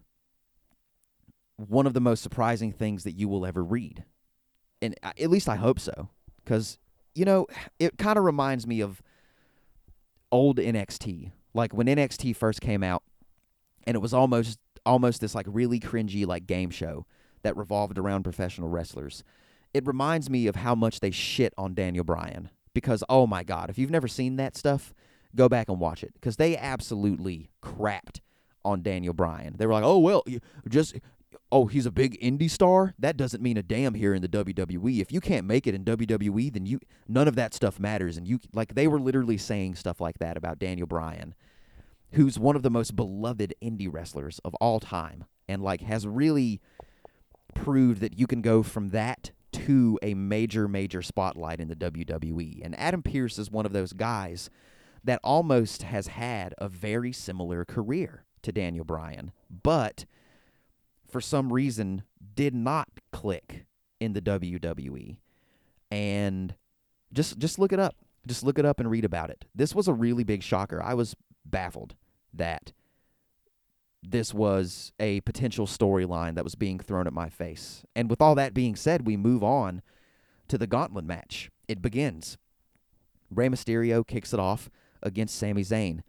one of the most surprising things that you will ever read, and at least I hope so, because you know it kind of reminds me of old NXT, like when NXT first came out, and it was almost almost this like really cringy like game show that revolved around professional wrestlers it reminds me of how much they shit on Daniel Bryan because oh my god, if you've never seen that stuff, go back and watch it because they absolutely crapped on Daniel Bryan. They were like, "Oh well, just oh, he's a big indie star. That doesn't mean a damn here in the WWE. If you can't make it in WWE, then you none of that stuff matters." And you like they were literally saying stuff like that about Daniel Bryan, who's one of the most beloved indie wrestlers of all time and like has really proved that you can go from that to a major, major spotlight in the WWE. And Adam Pearce is one of those guys that almost has had a very similar career to Daniel Bryan, but for some reason did not click in the WWE. And just just look it up. Just look it up and read about it. This was a really big shocker. I was baffled that this was a potential storyline that was being thrown at my face. And with all that being said, we move on to the gauntlet match. It begins. Rey Mysterio kicks it off against Sami Zayn.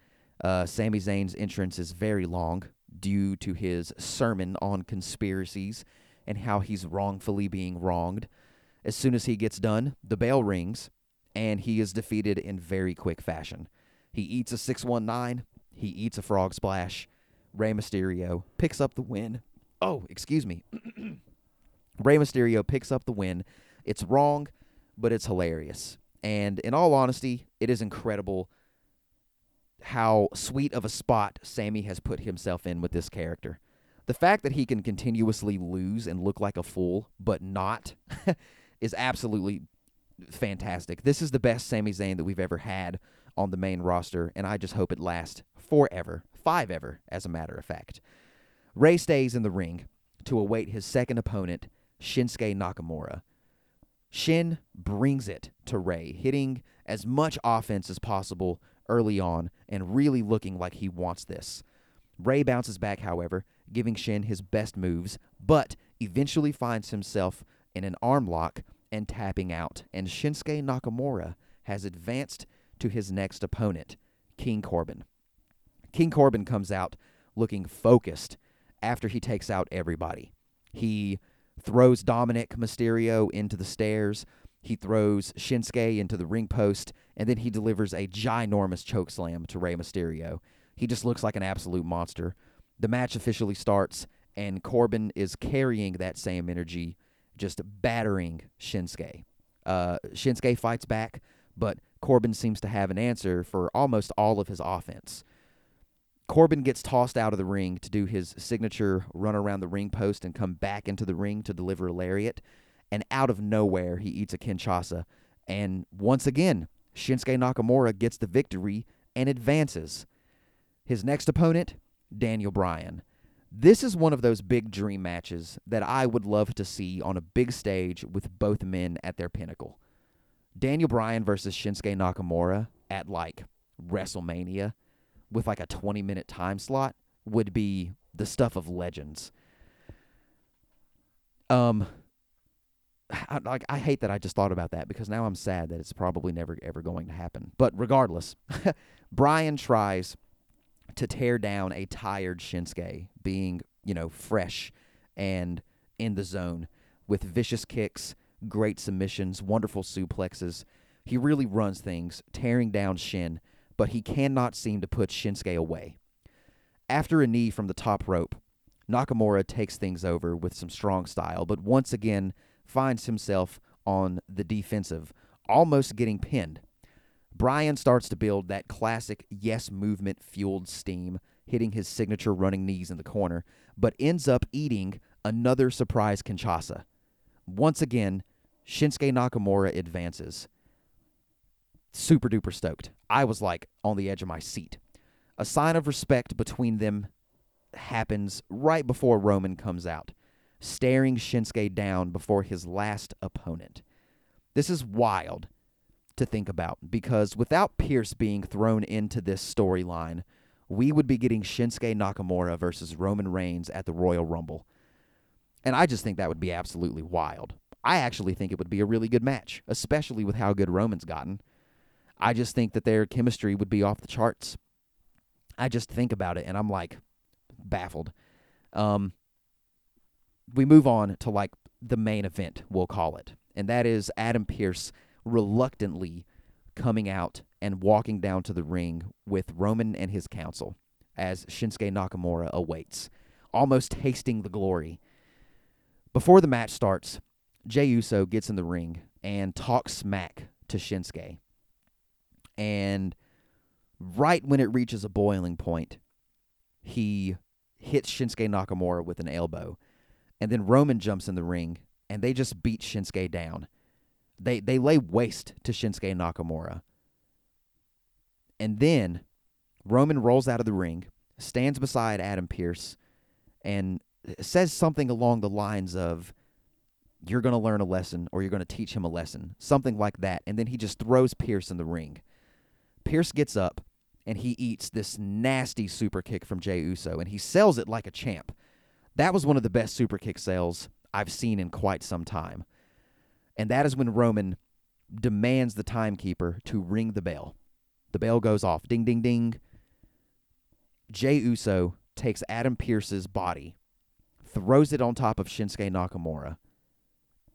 Uh, Sami Zayn's entrance is very long due to his sermon on conspiracies and how he's wrongfully being wronged. As soon as he gets done, the bell rings, and he is defeated in very quick fashion. He eats a 619, he eats a frog splash. Rey Mysterio picks up the win. Oh, excuse me. Rey Mysterio picks up the win. It's wrong, but it's hilarious. And in all honesty, it is incredible how sweet of a spot Sami has put himself in with this character. The fact that he can continuously lose and look like a fool, but not, is absolutely fantastic. This is the best Sami Zayn that we've ever had on the main roster, and I just hope it lasts forever, five ever, as a matter of fact. Rey stays in the ring to await his second opponent, Shinsuke Nakamura. Shin brings it to Rey, hitting as much offense as possible early on and really looking like he wants this. Rey bounces back, however, giving Shin his best moves, but eventually finds himself in an arm lock and tapping out, and Shinsuke Nakamura has advanced to his next opponent, King Corbin. King Corbin comes out looking focused after he takes out everybody. He throws Dominic Mysterio into the stairs. He throws Shinsuke into the ring post, and then he delivers a ginormous choke slam to Rey Mysterio. He just looks like an absolute monster. The match officially starts, and Corbin is carrying that same energy, just battering Shinsuke. Uh, Shinsuke fights back, but Corbin seems to have an answer for almost all of his offense. Corbin gets tossed out of the ring to do his signature run around the ring post and come back into the ring to deliver a lariat. And out of nowhere, he eats a Kinshasa. And once again, Shinsuke Nakamura gets the victory and advances. His next opponent, Daniel Bryan. This is one of those big dream matches that I would love to see on a big stage with both men at their pinnacle. Daniel Bryan versus Shinsuke Nakamura at like WrestleMania with like a 20 minute time slot would be the stuff of legends. Um I, like I hate that I just thought about that because now I'm sad that it's probably never ever going to happen. But regardless, Bryan tries to tear down a tired Shinsuke, being, you know, fresh and in the zone with vicious kicks, great submissions, wonderful suplexes. He really runs things, tearing down Shin but he cannot seem to put Shinsuke away. After a knee from the top rope, Nakamura takes things over with some strong style, but once again finds himself on the defensive, almost getting pinned. Bryan starts to build that classic yes movement fueled steam, hitting his signature running knees in the corner, but ends up eating another surprise Kinshasa. Once again, Shinsuke Nakamura advances super duper stoked. I was like on the edge of my seat. A sign of respect between them happens right before Roman comes out, staring Shinsuke down before his last opponent. This is wild to think about because without Pearce being thrown into this storyline, we would be getting Shinsuke Nakamura versus Roman Reigns at the Royal Rumble. And I just think that would be absolutely wild. I actually think it would be a really good match, especially with how good Roman's gotten. I just think that their chemistry would be off the charts. I just think about it and I'm like baffled. Um, we move on to like the main event, we'll call it, and that is Adam Pearce reluctantly coming out and walking down to the ring with Roman and his council as Shinsuke Nakamura awaits, almost tasting the glory. Before the match starts, Jey Uso gets in the ring and talks smack to Shinsuke and right when it reaches a boiling point, he hits Shinsuke Nakamura with an elbow, and then Roman jumps in the ring, and they just beat Shinsuke down. They they lay waste to Shinsuke Nakamura, and then Roman rolls out of the ring, stands beside Adam Pearce, and says something along the lines of you're going to learn a lesson or you're going to teach him a lesson, something like that. And then he just throws Pearce in the ring. Pearce gets up and he eats this nasty super kick from Jey Uso and he sells it like a champ. That was one of the best super kick sales I've seen in quite some time. And that is when Roman demands the timekeeper to ring the bell. The bell goes off. Ding, ding, ding. Jey Uso takes Adam Pearce's body, throws it on top of Shinsuke Nakamura.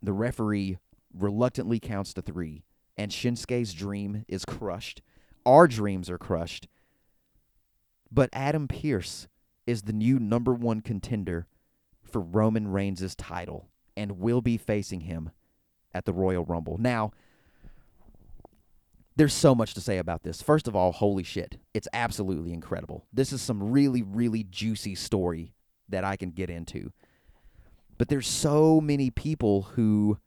The referee reluctantly counts to three, and Shinsuke's dream is crushed. Our dreams are crushed. But Adam Pearce is the new number one contender for Roman Reigns' title and will be facing him at the Royal Rumble. Now, there's so much to say about this. First of all, holy shit. It's absolutely incredible. This is some really, really juicy story that I can get into. But there's so many people who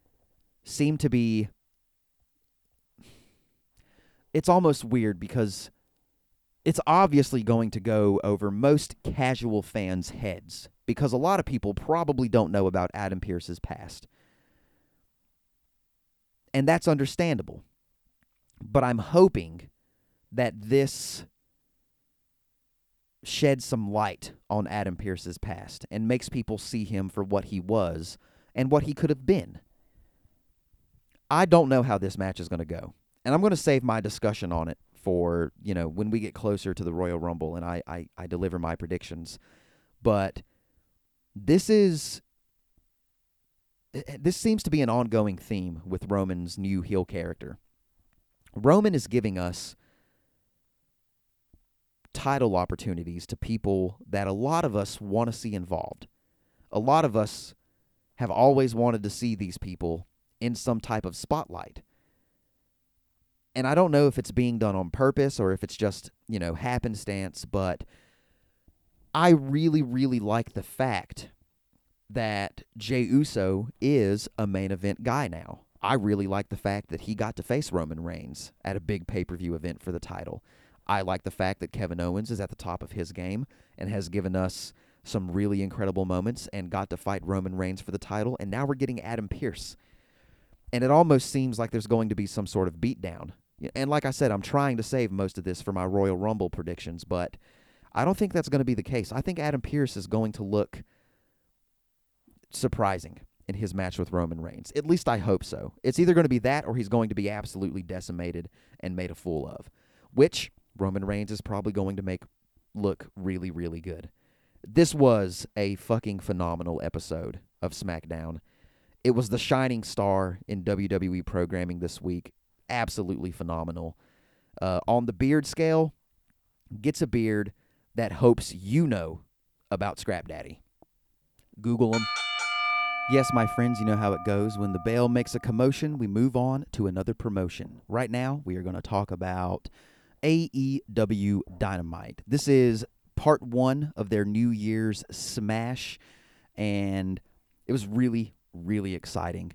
seem to be. It's almost weird because it's obviously going to go over most casual fans' heads because a lot of people probably don't know about Adam Pearce's past. And that's understandable. But I'm hoping that this sheds some light on Adam Pearce's past and makes people see him for what he was and what he could have been. I don't know how this match is going to go. And I'm going to save my discussion on it for, you know, when we get closer to the Royal Rumble and I, I, I deliver my predictions. But this is eh, this seems to be an ongoing theme with Roman's new heel character. Roman is giving us title opportunities to people that a lot of us want to see involved. A lot of us have always wanted to see these people in some type of spotlight. And I don't know if it's being done on purpose or if it's just, you know, happenstance, but I really, really like the fact that Jey Uso is a main event guy now. I really like the fact that he got to face Roman Reigns at a big pay per view event for the title. I like the fact that Kevin Owens is at the top of his game and has given us some really incredible moments and got to fight Roman Reigns for the title. And now we're getting Adam Pearce. And it almost seems like there's going to be some sort of beatdown. And like I said, I'm trying to save most of this for my Royal Rumble predictions, but I don't think that's going to be the case. I think Adam Pearce is going to look surprising in his match with Roman Reigns. At least I hope so. It's either going to be that or he's going to be absolutely decimated and made a fool of, which Roman Reigns is probably going to make look really, really good. This was a fucking phenomenal episode of SmackDown. It was the shining star in WWE programming this week. Absolutely phenomenal. Uh, on the beard scale, gets a beard that hopes you know about Scrap Daddy. Google him. Yes, my friends, you know how it goes. When the bell makes a commotion, we move on to another promotion. Right now, we are going to talk about AEW Dynamite. This is part one of their New Year's Smash, and it was really, really exciting.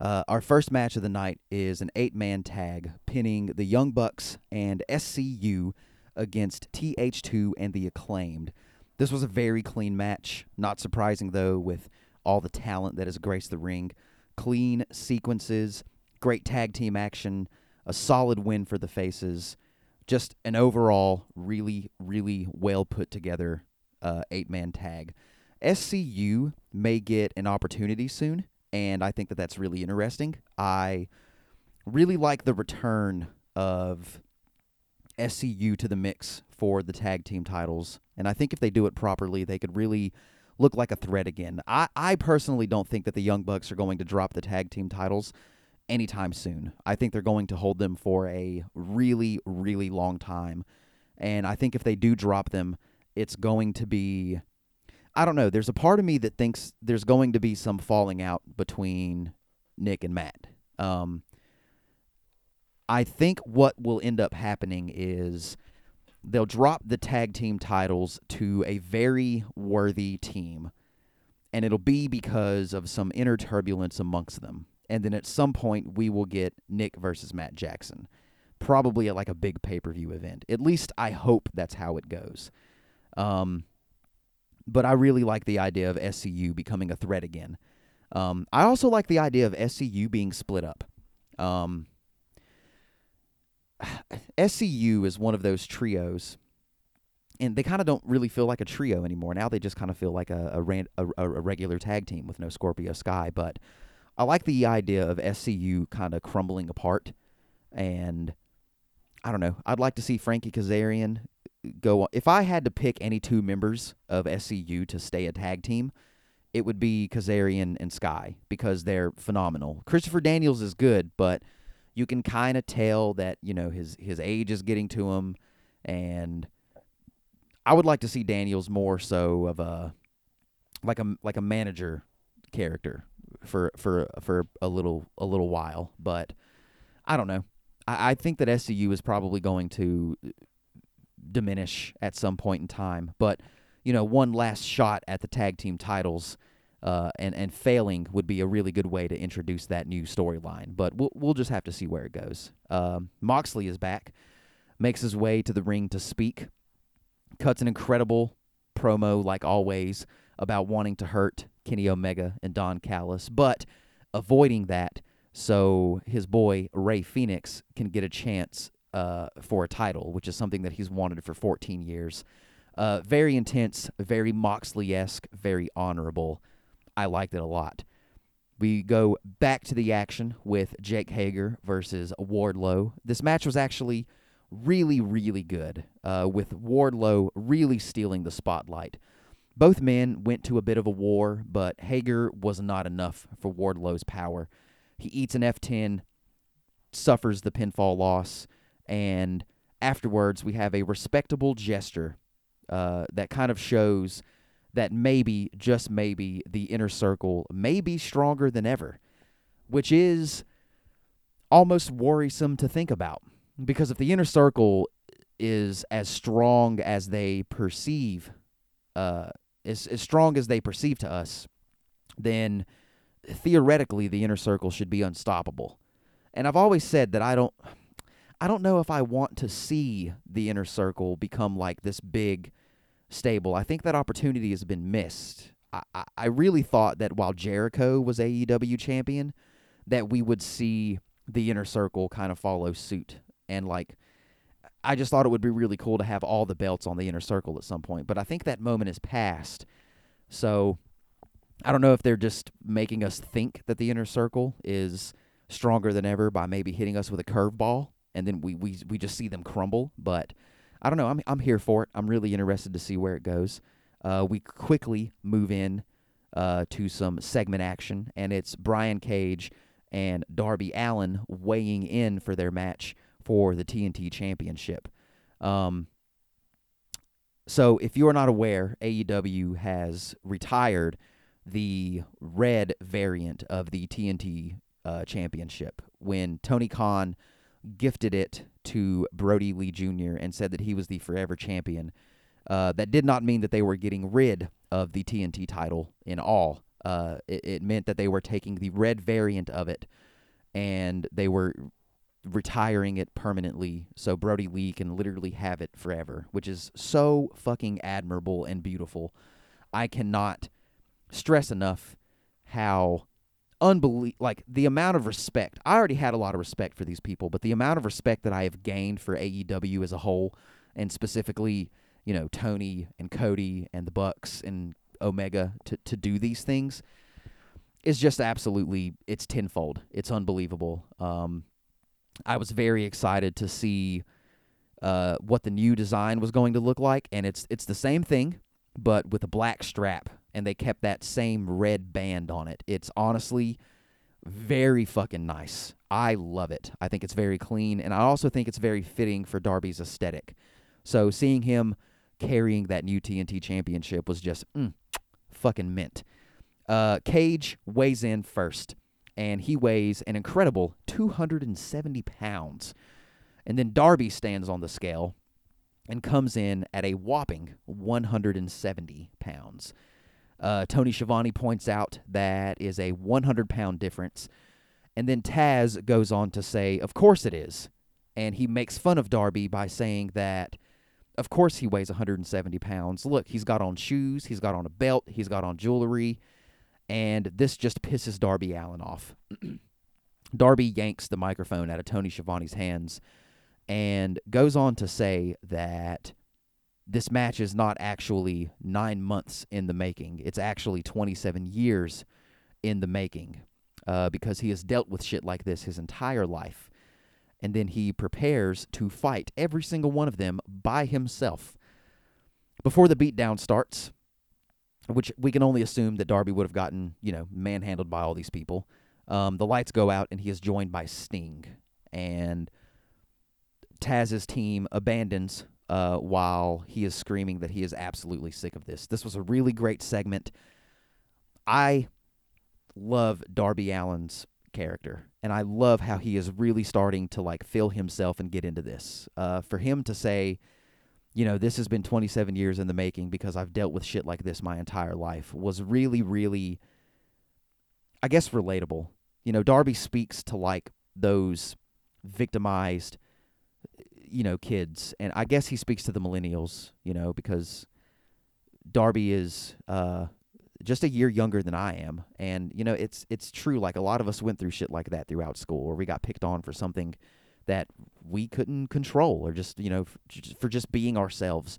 Uh, our first match of the night is an eight man tag pinning the Young Bucks and SCU against TH2 and the Acclaimed. This was a very clean match. Not surprising, though, with all the talent that has graced the ring. Clean sequences, great tag team action, a solid win for the Faces. Just an overall really, really well put together uh, eight man tag. SCU may get an opportunity soon, and I think that that's really interesting. I really like the return of SCU to the mix for the tag team titles, and I think if they do it properly, they could really look like a threat again. I, I personally don't think that the Young Bucks are going to drop the tag team titles anytime soon. I think they're going to hold them for a really, really long time. And I think if they do drop them, it's going to be. I don't know. There's a part of me that thinks there's going to be some falling out between Nick and Matt. Um, I think what will end up happening is they'll drop the tag team titles to a very worthy team. And it'll be because of some inner turbulence amongst them. And then at some point, we will get Nick versus Matt Jackson, probably at like a big pay per view event. At least I hope that's how it goes. Um, but I really like the idea of SCU becoming a threat again. Um, I also like the idea of SCU being split up. Um, SCU is one of those trios, and they kind of don't really feel like a trio anymore. Now they just kind of feel like a a, ran, a a, regular tag team with no Scorpio Sky. But I like the idea of SCU kind of crumbling apart, and I don't know. I'd like to see Frankie Kazarian go. If I had to pick any two members of SCU to stay a tag team, it would be Kazarian and Sky because they're phenomenal. Christopher Daniels is good, but you can kind of tell that you know his his age is getting to him, and I would like to see Daniels more so of a like a like a manager character for for for a little a little while, but I don't know. I, I think that SCU is probably going to diminish at some point in time, but you know, one last shot at the tag team titles. Uh, and and failing would be a really good way to introduce that new storyline. But we'll we'll just have to see where it goes. Um, Moxley is back, makes his way to the ring to speak, cuts an incredible promo like always about wanting to hurt Kenny Omega and Don Callis, but avoiding that so his boy Rey Fenix can get a chance uh, for a title, which is something that he's wanted for 14 years. Uh, very intense, very Moxley esque, very honorable. I liked it a lot. We go back to the action with Jake Hager versus Wardlow. This match was actually really, really good, uh, with Wardlow really stealing the spotlight. Both men went to a bit of a war, but Hager was not enough for Wardlow's power. He eats an F10, suffers the pinfall loss, and afterwards we have a respectable gesture uh, that kind of shows that maybe, just maybe, the inner circle may be stronger than ever, which is almost worrisome to think about. Because if the inner circle is as strong as they perceive, uh, as, as strong as they perceive to us, then theoretically the inner circle should be unstoppable. And I've always said that I don't I don't know if I want to see the inner circle become like this big stable. I think that opportunity has been missed. I, I, I really thought that while Jericho was AEW champion, that we would see the inner circle kind of follow suit. And like I just thought it would be really cool to have all the belts on the inner circle at some point. But I think that moment is past. So I don't know if they're just making us think that the inner circle is stronger than ever by maybe hitting us with a curveball and then we, we we just see them crumble. But I don't know. I'm I'm here for it. I'm really interested to see where it goes. Uh, we quickly move in uh, to some segment action, and it's Brian Cage and Darby Allin weighing in for their match for the TNT Championship. Um, so, if you are not aware, AEW has retired the red variant of the TNT uh, Championship when Tony Khan gifted it to Brodie Lee Jr. and said that he was the forever champion. Uh, that did not mean that they were getting rid of the TNT title in all. Uh, it, it meant that they were taking the red variant of it and they were retiring it permanently so Brody Lee can literally have it forever, which is so fucking admirable and beautiful. I cannot stress enough how unbelievable like the amount of respect. I already had a lot of respect for these people, but the amount of respect that I have gained for AEW as a whole and specifically, you know, Tony and Cody and the Bucks and Omega to to do these things is just absolutely it's tenfold. It's unbelievable. Um I was very excited to see uh, what the new design was going to look like, and it's it's the same thing, but with a black strap, and they kept that same red band on it. It's honestly very fucking nice. I love it. I think it's very clean, and I also think it's very fitting for Darby's aesthetic. So seeing him carrying that new TNT championship was just mm, fucking mint. Uh, Cage weighs in first and he weighs an incredible 270 pounds. And then Darby stands on the scale and comes in at a whopping 170 pounds. Uh, Tony Schiavone points out that is a 100 pound difference. And then Taz goes on to say, Of course it is. And he makes fun of Darby by saying that, of course he weighs 170 pounds. Look, he's got on shoes, he's got on a belt, he's got on jewelry and this just pisses Darby Allin off. Darby yanks the microphone out of Tony Schiavone's hands and goes on to say that this match is not actually nine months in the making. It's actually 27 years in the making uh, because he has dealt with shit like this his entire life. And then he prepares to fight every single one of them by himself. Before the beatdown starts, which we can only assume that Darby would have gotten, you know, manhandled by all these people. Um, the lights go out, and he is joined by Sting. and Taz's team abandons uh, while he is screaming that he is absolutely sick of this. This was a really great segment. I love Darby Allin's character, and I love how he is really starting to like feel himself and get into this. Uh, for him to say, you know, this has been 27 years in the making because I've dealt with shit like this my entire life was really, really, I guess, relatable. You know, Darby speaks to like those victimized, you know, kids, and I guess he speaks to the millennials, you know, because Darby is uh, just a year younger than I am, and you know, it's it's true. Like a lot of us went through shit like that throughout school, or we got picked on for something that we couldn't control or just you know for just being ourselves.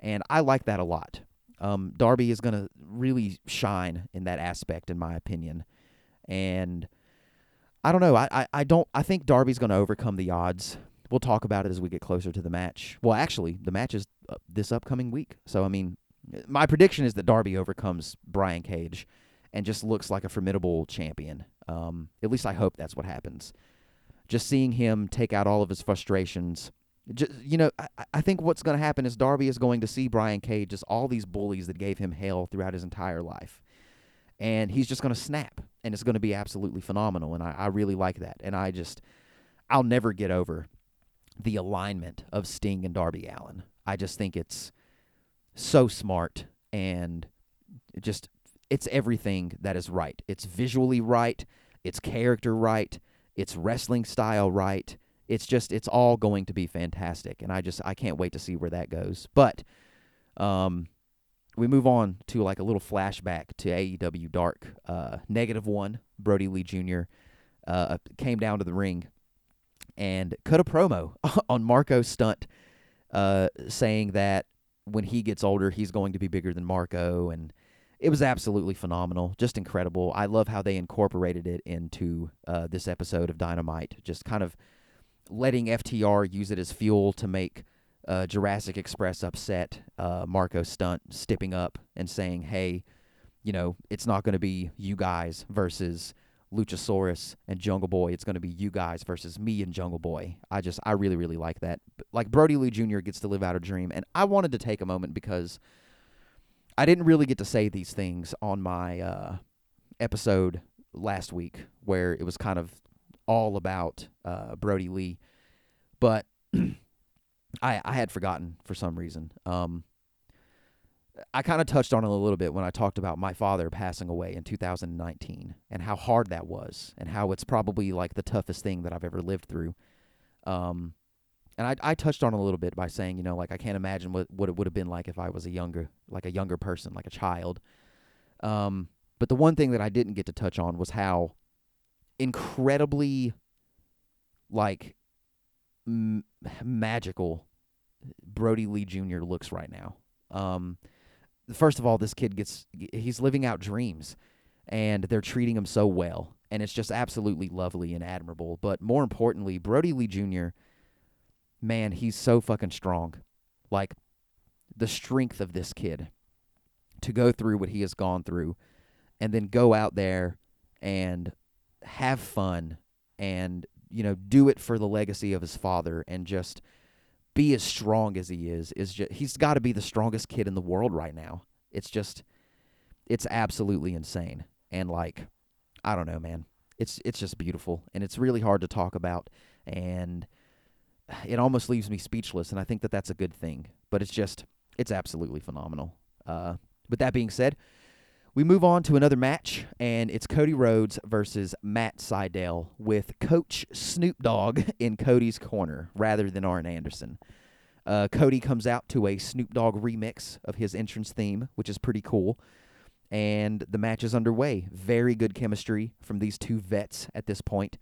And i like that a lot. Um, darby is going to really shine in that aspect in my opinion. And i don't know i, I, I don't i think darby's going to overcome the odds we'll talk about it as we get closer to the match well actually the match is uh, this upcoming week so i mean my prediction is that darby overcomes brian cage and just looks like a formidable champion um, at least i hope that's what happens just seeing him take out all of his frustrations. Just, you know, I, I think what's going to happen is Darby is going to see Brian Cage, just all these bullies that gave him hell throughout his entire life. And he's just going to snap, and it's going to be absolutely phenomenal. And I, I really like that. And I just, I'll never get over the alignment of Sting and Darby Allin. I just think it's so smart and just, it's everything that is right. It's visually right, it's character right, it's wrestling style right. It's just it's all going to be fantastic, and I just I can't wait to see where that goes. But um, we move on to like a little flashback to AEW Dark. Uh, negative one, Brodie Lee Jr. Uh, came down to the ring and cut a promo on Marko Stunt, uh, saying that when he gets older, he's going to be bigger than Marko. and it was absolutely phenomenal, just incredible. I love how they incorporated it into uh, this episode of Dynamite, just kind of letting FTR use it as fuel to make uh, Jurassic Express upset. Uh, Marko Stunt stepping up and saying, "Hey, you know, it's not going to be you guys versus." Luchasaurus and Jungle Boy. It's going to be you guys versus me and Jungle Boy. I just, I really, really like that. Like Brodie Lee Jr. gets to live out a dream, and I wanted to take a moment because I didn't really get to say these things on my uh, episode last week, where it was kind of all about uh, Brodie Lee, but I I had forgotten for some reason. Um, I kind of touched on it a little bit when I talked about my father passing away in 2019 and how hard that was, and how it's probably like the toughest thing that I've ever lived through. Um, and I, I touched on it a little bit by saying, you know, like I can't imagine what, what it would have been like if I was a younger, like a younger person, like a child. Um, but the one thing that I didn't get to touch on was how incredibly, like, m- magical Brodie Lee Jr. looks right now. Um, first of all, this kid gets, he's living out dreams, and they're treating him so well. And it's just absolutely lovely and admirable. But more importantly, Brodie Lee Jr., man, he's so fucking strong. Like the strength of this kid to go through what he has gone through and then go out there and have fun and you know do it for the legacy of his father and just be as strong as he is is just he's got to be the strongest kid in the world right now. It's just it's absolutely insane. And like i don't know man. It's it's just beautiful. And it's really hard to talk about. And it almost leaves me speechless, and I think that that's a good thing. But it's just, it's absolutely phenomenal. Uh, with that being said, we move on to another match, and it's Cody Rhodes versus Matt Sydal with Coach Snoop Dogg in Cody's corner rather than Arn Anderson. Uh, Cody comes out to a Snoop Dogg remix of his entrance theme, which is pretty cool. And the match is underway. Very good chemistry from these two vets at this point.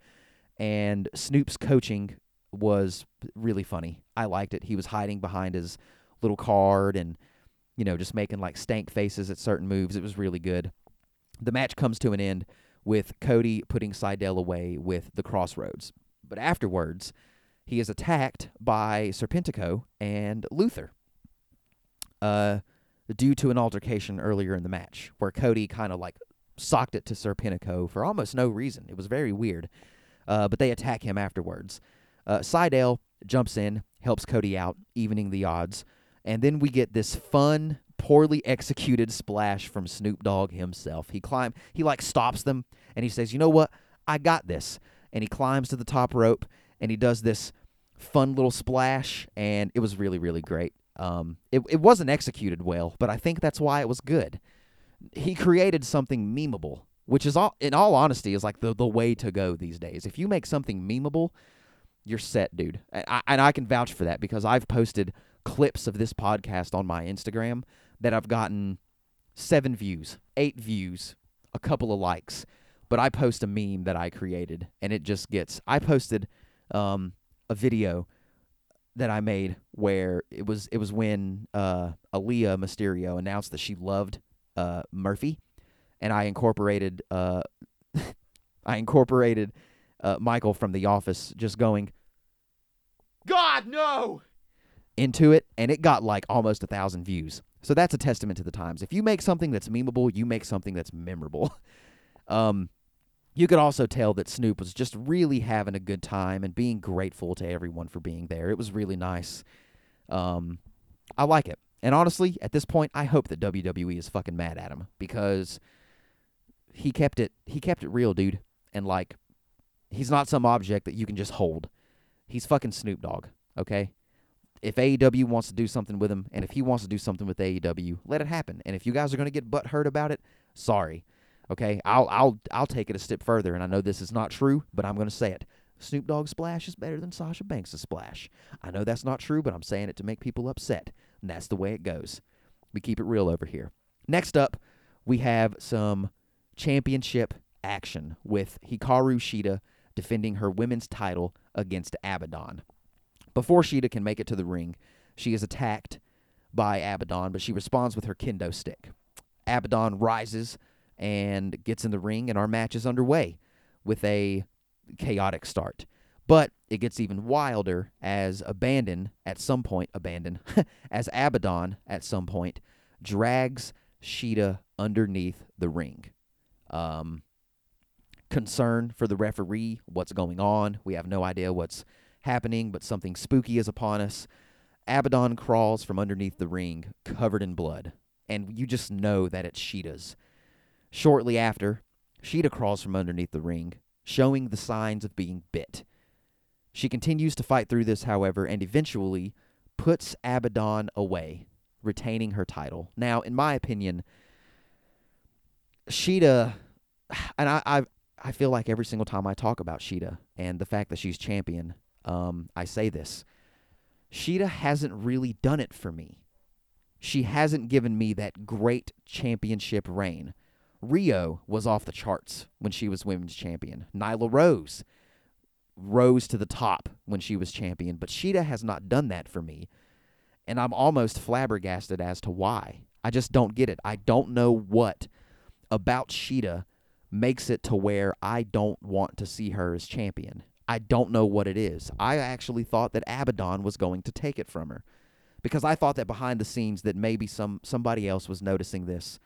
And Snoop's coaching was really funny. I liked it. He was hiding behind his little card and you know just making like stank faces at certain moves. It was really good. The match comes to an end with Cody putting Sydal away with the Crossroads. But afterwards, he is attacked by Serpentico and Luther. Uh due to an altercation earlier in the match where Cody kind of like socked it to Serpentico for almost no reason. It was very weird. uh, but they attack him afterwards. Uh, Sydal jumps in, helps Cody out, evening the odds, and then we get this fun, poorly executed splash from Snoop Dogg himself. He climb, he like stops them, and he says, "You know what? I got this." And he climbs to the top rope, and he does this fun little splash, and it was really, really great. Um, it it wasn't executed well, but I think that's why it was good. He created something memeable, which is all, in all honesty, is like the the way to go these days. If you make something memeable, you're set, dude. I, and I can vouch for that because I've posted clips of this podcast on my Instagram that I've gotten seven views, eight views, a couple of likes. But I post a meme that I created, and it just gets. I posted um, a video that I made where it was it was when uh, Aalyah Mysterio announced that she loved uh, Murphy, and I incorporated uh, I incorporated uh, Michael from The Office just going, God no, into it, and it got like almost a thousand views. So that's a testament to the times. If you make something that's memeable, you make something that's memorable. um, you could also tell that Snoop was just really having a good time and being grateful to everyone for being there. It was really nice. Um, I like it. And honestly, at this point, I hope that WWE is fucking mad at him because he kept it he kept it real, dude. And like he's not some object that you can just hold. He's fucking Snoop Dogg, okay? If AEW wants to do something with him and if he wants to do something with AEW, let it happen. And if you guys are going to get butt hurt about it, sorry. Okay? I'll I'll I'll take it a step further and I know this is not true, but I'm going to say it. Snoop Dogg splash is better than Sasha Banks' splash. I know that's not true, but I'm saying it to make people upset. And that's the way it goes. We keep it real over here. Next up, we have some championship action with Hikaru Shida defending her women's title against Abaddon. Before Shida can make it to the ring, she is attacked by Abaddon, but she responds with her kendo stick. Abaddon rises and gets in the ring, and our match is underway with a chaotic start. But it gets even wilder as Abandon, at some point, Abandon, as Abaddon, at some point, drags Shida underneath the ring. Um, concern for the referee, what's going on. We have no idea what's happening, but something spooky is upon us. Abaddon crawls from underneath the ring, covered in blood, and you just know that it's Shida's. Shortly after, Shida crawls from underneath the ring, showing the signs of being bit. She continues to fight through this, however, and eventually puts Abaddon away, retaining her title. Now, in my opinion, Shida, and I, I, I feel like every single time I talk about Shida and the fact that she's champion, um, I say this. Shida hasn't really done it for me. She hasn't given me that great championship reign. Rio was off the charts when she was women's champion. Nyla Rose rose to the top when she was champion, but Shida has not done that for me. And I'm almost flabbergasted as to why. I just don't get it. I don't know what about Shida makes it to where I don't want to see her as champion. I don't know what it is. I actually thought that Abaddon was going to take it from her because I thought that behind the scenes that maybe some somebody else was noticing this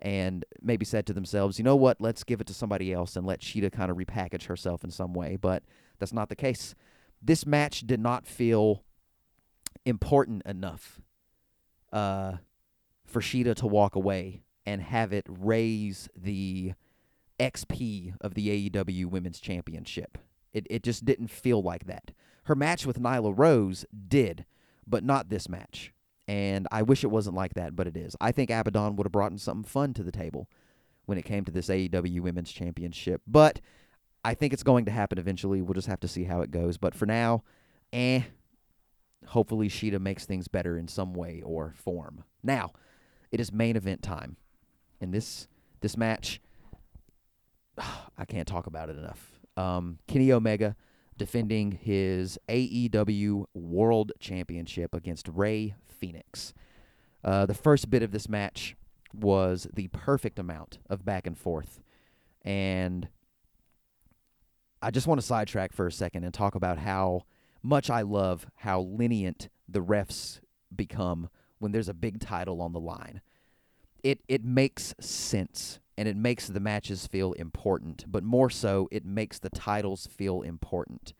and maybe said to themselves, "You know what? Let's give it to somebody else and let Shida kind of repackage herself in some way." But that's not the case. This match did not feel important enough uh, for Shida to walk away and have it raise the XP of the AEW Women's Championship. It it just didn't feel like that. Her match with Nyla Rose did, but not this match. And I wish it wasn't like that, but it is. I think Abaddon would have brought in something fun to the table when it came to this AEW Women's Championship. But I think it's going to happen eventually. We'll just have to see how it goes. But for now, eh. Hopefully Shida makes things better in some way or form. Now, it is main event time. And this this match I can't talk about it enough. Um, Kenny Omega defending his AEW World Championship against Rey Fenix. Uh, the first bit of this match was the perfect amount of back and forth. And I just want to sidetrack for a second and talk about how much I love how lenient the refs become when there's a big title on the line. It it makes sense and it makes the matches feel important, but more so, it makes the titles feel important.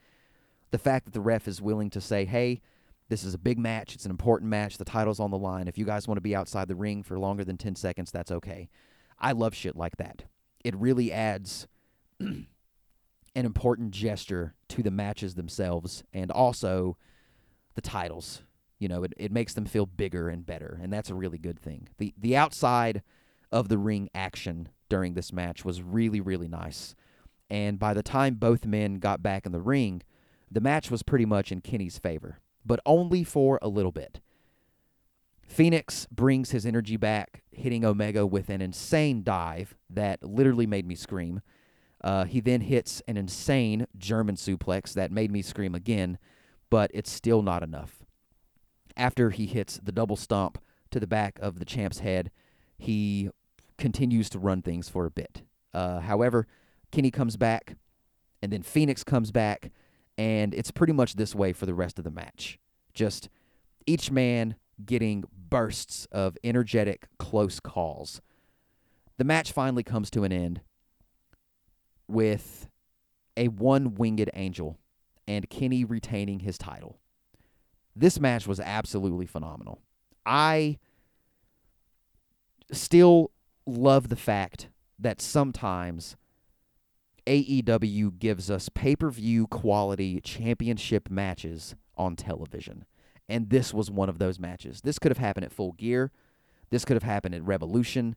The fact that the ref is willing to say, hey, this is a big match, it's an important match, the title's on the line. If you guys want to be outside the ring for longer than 10 seconds, that's okay. I love shit like that. It really adds an important gesture to the matches themselves and also the titles. You know, it, it makes them feel bigger and better, and that's a really good thing. The the outside of the ring action during this match was really, really nice. And by the time both men got back in the ring, the match was pretty much in Kenny's favor, but only for a little bit. Fenix brings his energy back, hitting Omega with an insane dive that literally made me scream. Uh, he then hits an insane German suplex that made me scream again, but it's still not enough after he hits the double stomp to the back of the champ's head, he continues to run things for a bit. Uh, however, Kenny comes back, and then Fenix comes back, and it's pretty much this way for the rest of the match. Just each man getting bursts of energetic, close calls. The match finally comes to an end with a one winged angel and Kenny retaining his title. This match was absolutely phenomenal. I still love the fact that sometimes AEW gives us pay per view quality championship matches on television. And this was one of those matches. This could have happened at Full Gear. This could have happened at Revolution.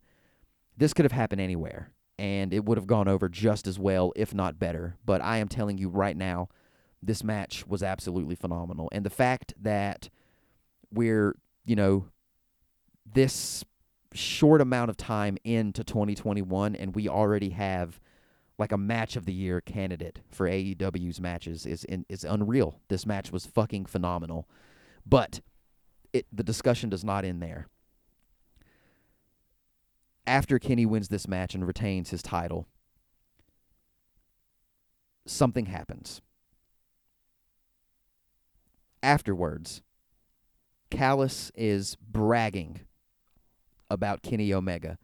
This could have happened anywhere. And it would have gone over just as well, if not better. But I am telling you right now, this match was absolutely phenomenal. And the fact that we're, you know, this short amount of time into 2021 and we already have like a match of the year candidate for AEW's matches is is unreal. This match was fucking phenomenal. But it the discussion does not end there. After Kenny wins this match and retains his title, something happens afterwards, Callis is bragging about Kenny Omega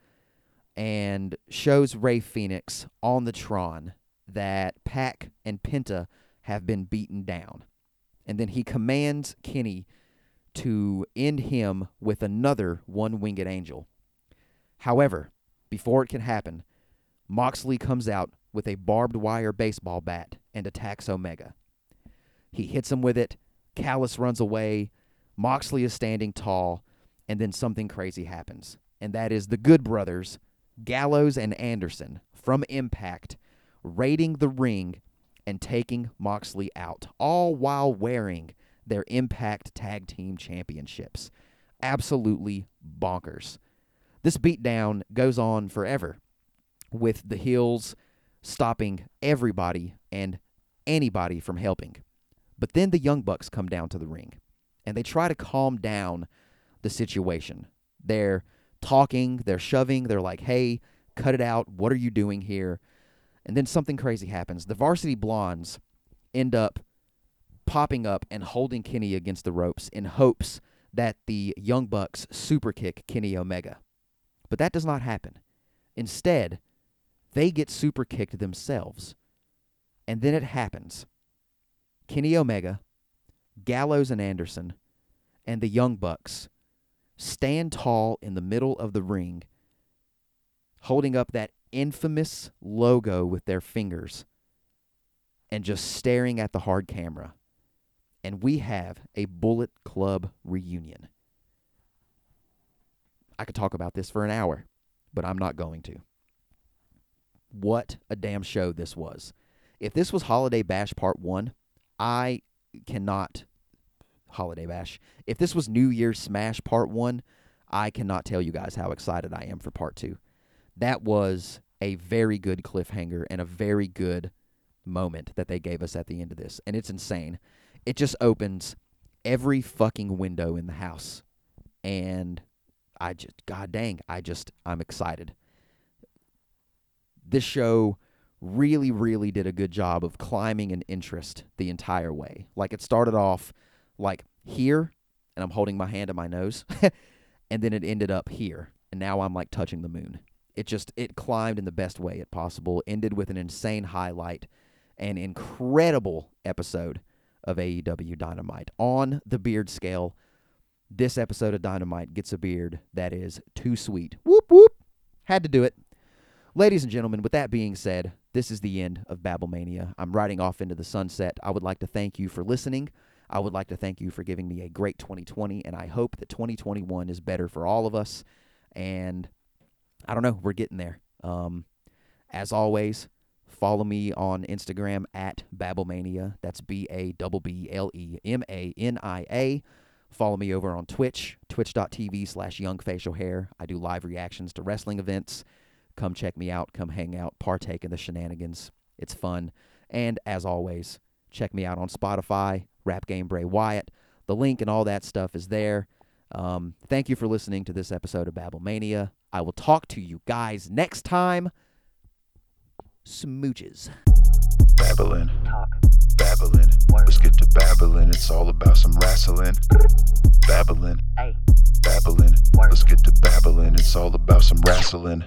and shows Rey Fenix on the Tron that Pac and Penta have been beaten down. And then he commands Kenny to end him with another one winged angel. However, before it can happen, Moxley comes out with a barbed wire baseball bat and attacks Omega. He hits him with it, Callis runs away. Moxley is standing tall, and then something crazy happens. And that is the Good Brothers, Gallows and Anderson, from Impact, raiding the ring and taking Moxley out, all while wearing their Impact Tag Team Championships. Absolutely bonkers. This beatdown goes on forever, with the Hills stopping everybody and anybody from helping. But then the Young Bucks come down to the ring and they try to calm down the situation. They're talking, they're shoving, they're like, hey, cut it out. What are you doing here? And then something crazy happens. The varsity blondes end up popping up and holding Kenny against the ropes in hopes that the Young Bucks super kick Kenny Omega. But that does not happen. Instead, they get super kicked themselves. And then it happens. Kenny Omega, Gallows and Anderson, and the Young Bucks stand tall in the middle of the ring, holding up that infamous logo with their fingers and just staring at the hard camera. And we have a Bullet Club reunion. I could talk about this for an hour, but I'm not going to. What a damn show this was. If this was Holiday Bash Part 1, I cannot holiday bash. If this was New Year's Smash Part 1, I cannot tell you guys how excited I am for Part 2. That was a very good cliffhanger and a very good moment that they gave us at the end of this. And it's insane. It just opens every fucking window in the house. And I just, god dang, I just, I'm excited. This show really, really did a good job of climbing an interest the entire way. Like it started off like here, and I'm holding my hand to my nose, and then it ended up here, and now I'm like touching the moon. it just it climbed in the best way it possible. Ended with an insane highlight, an incredible episode of AEW Dynamite on the beard scale. This episode of Dynamite gets a beard that is too sweet. Whoop whoop. Had to do it. Ladies and gentlemen, with that being said, this is the end of Babblemania. I'm riding off into the sunset. I would like to thank you for listening. I would like to thank you for giving me a great 2020, and I hope that 2021 is better for all of us. And I don't know, we're getting there. Um, as always, follow me on Instagram at Babblemania. That's B A B B L E M A N I A. Follow me over on Twitch, twitch.tv slash young facial hair. I do live reactions to wrestling events. Come check me out, come hang out, partake in the shenanigans. It's fun. And as always, check me out on Spotify, Rap Game Bray Wyatt. The link and all that stuff is there. Um, thank you for listening to this episode of Babblemania. I will talk to you guys next time. Smooches. Babbling. Babbling. Let's get to babbling. It's all about some wrestling. Babbling. Hey. Babbling. Let's get to babbling. It's all about some wrestling.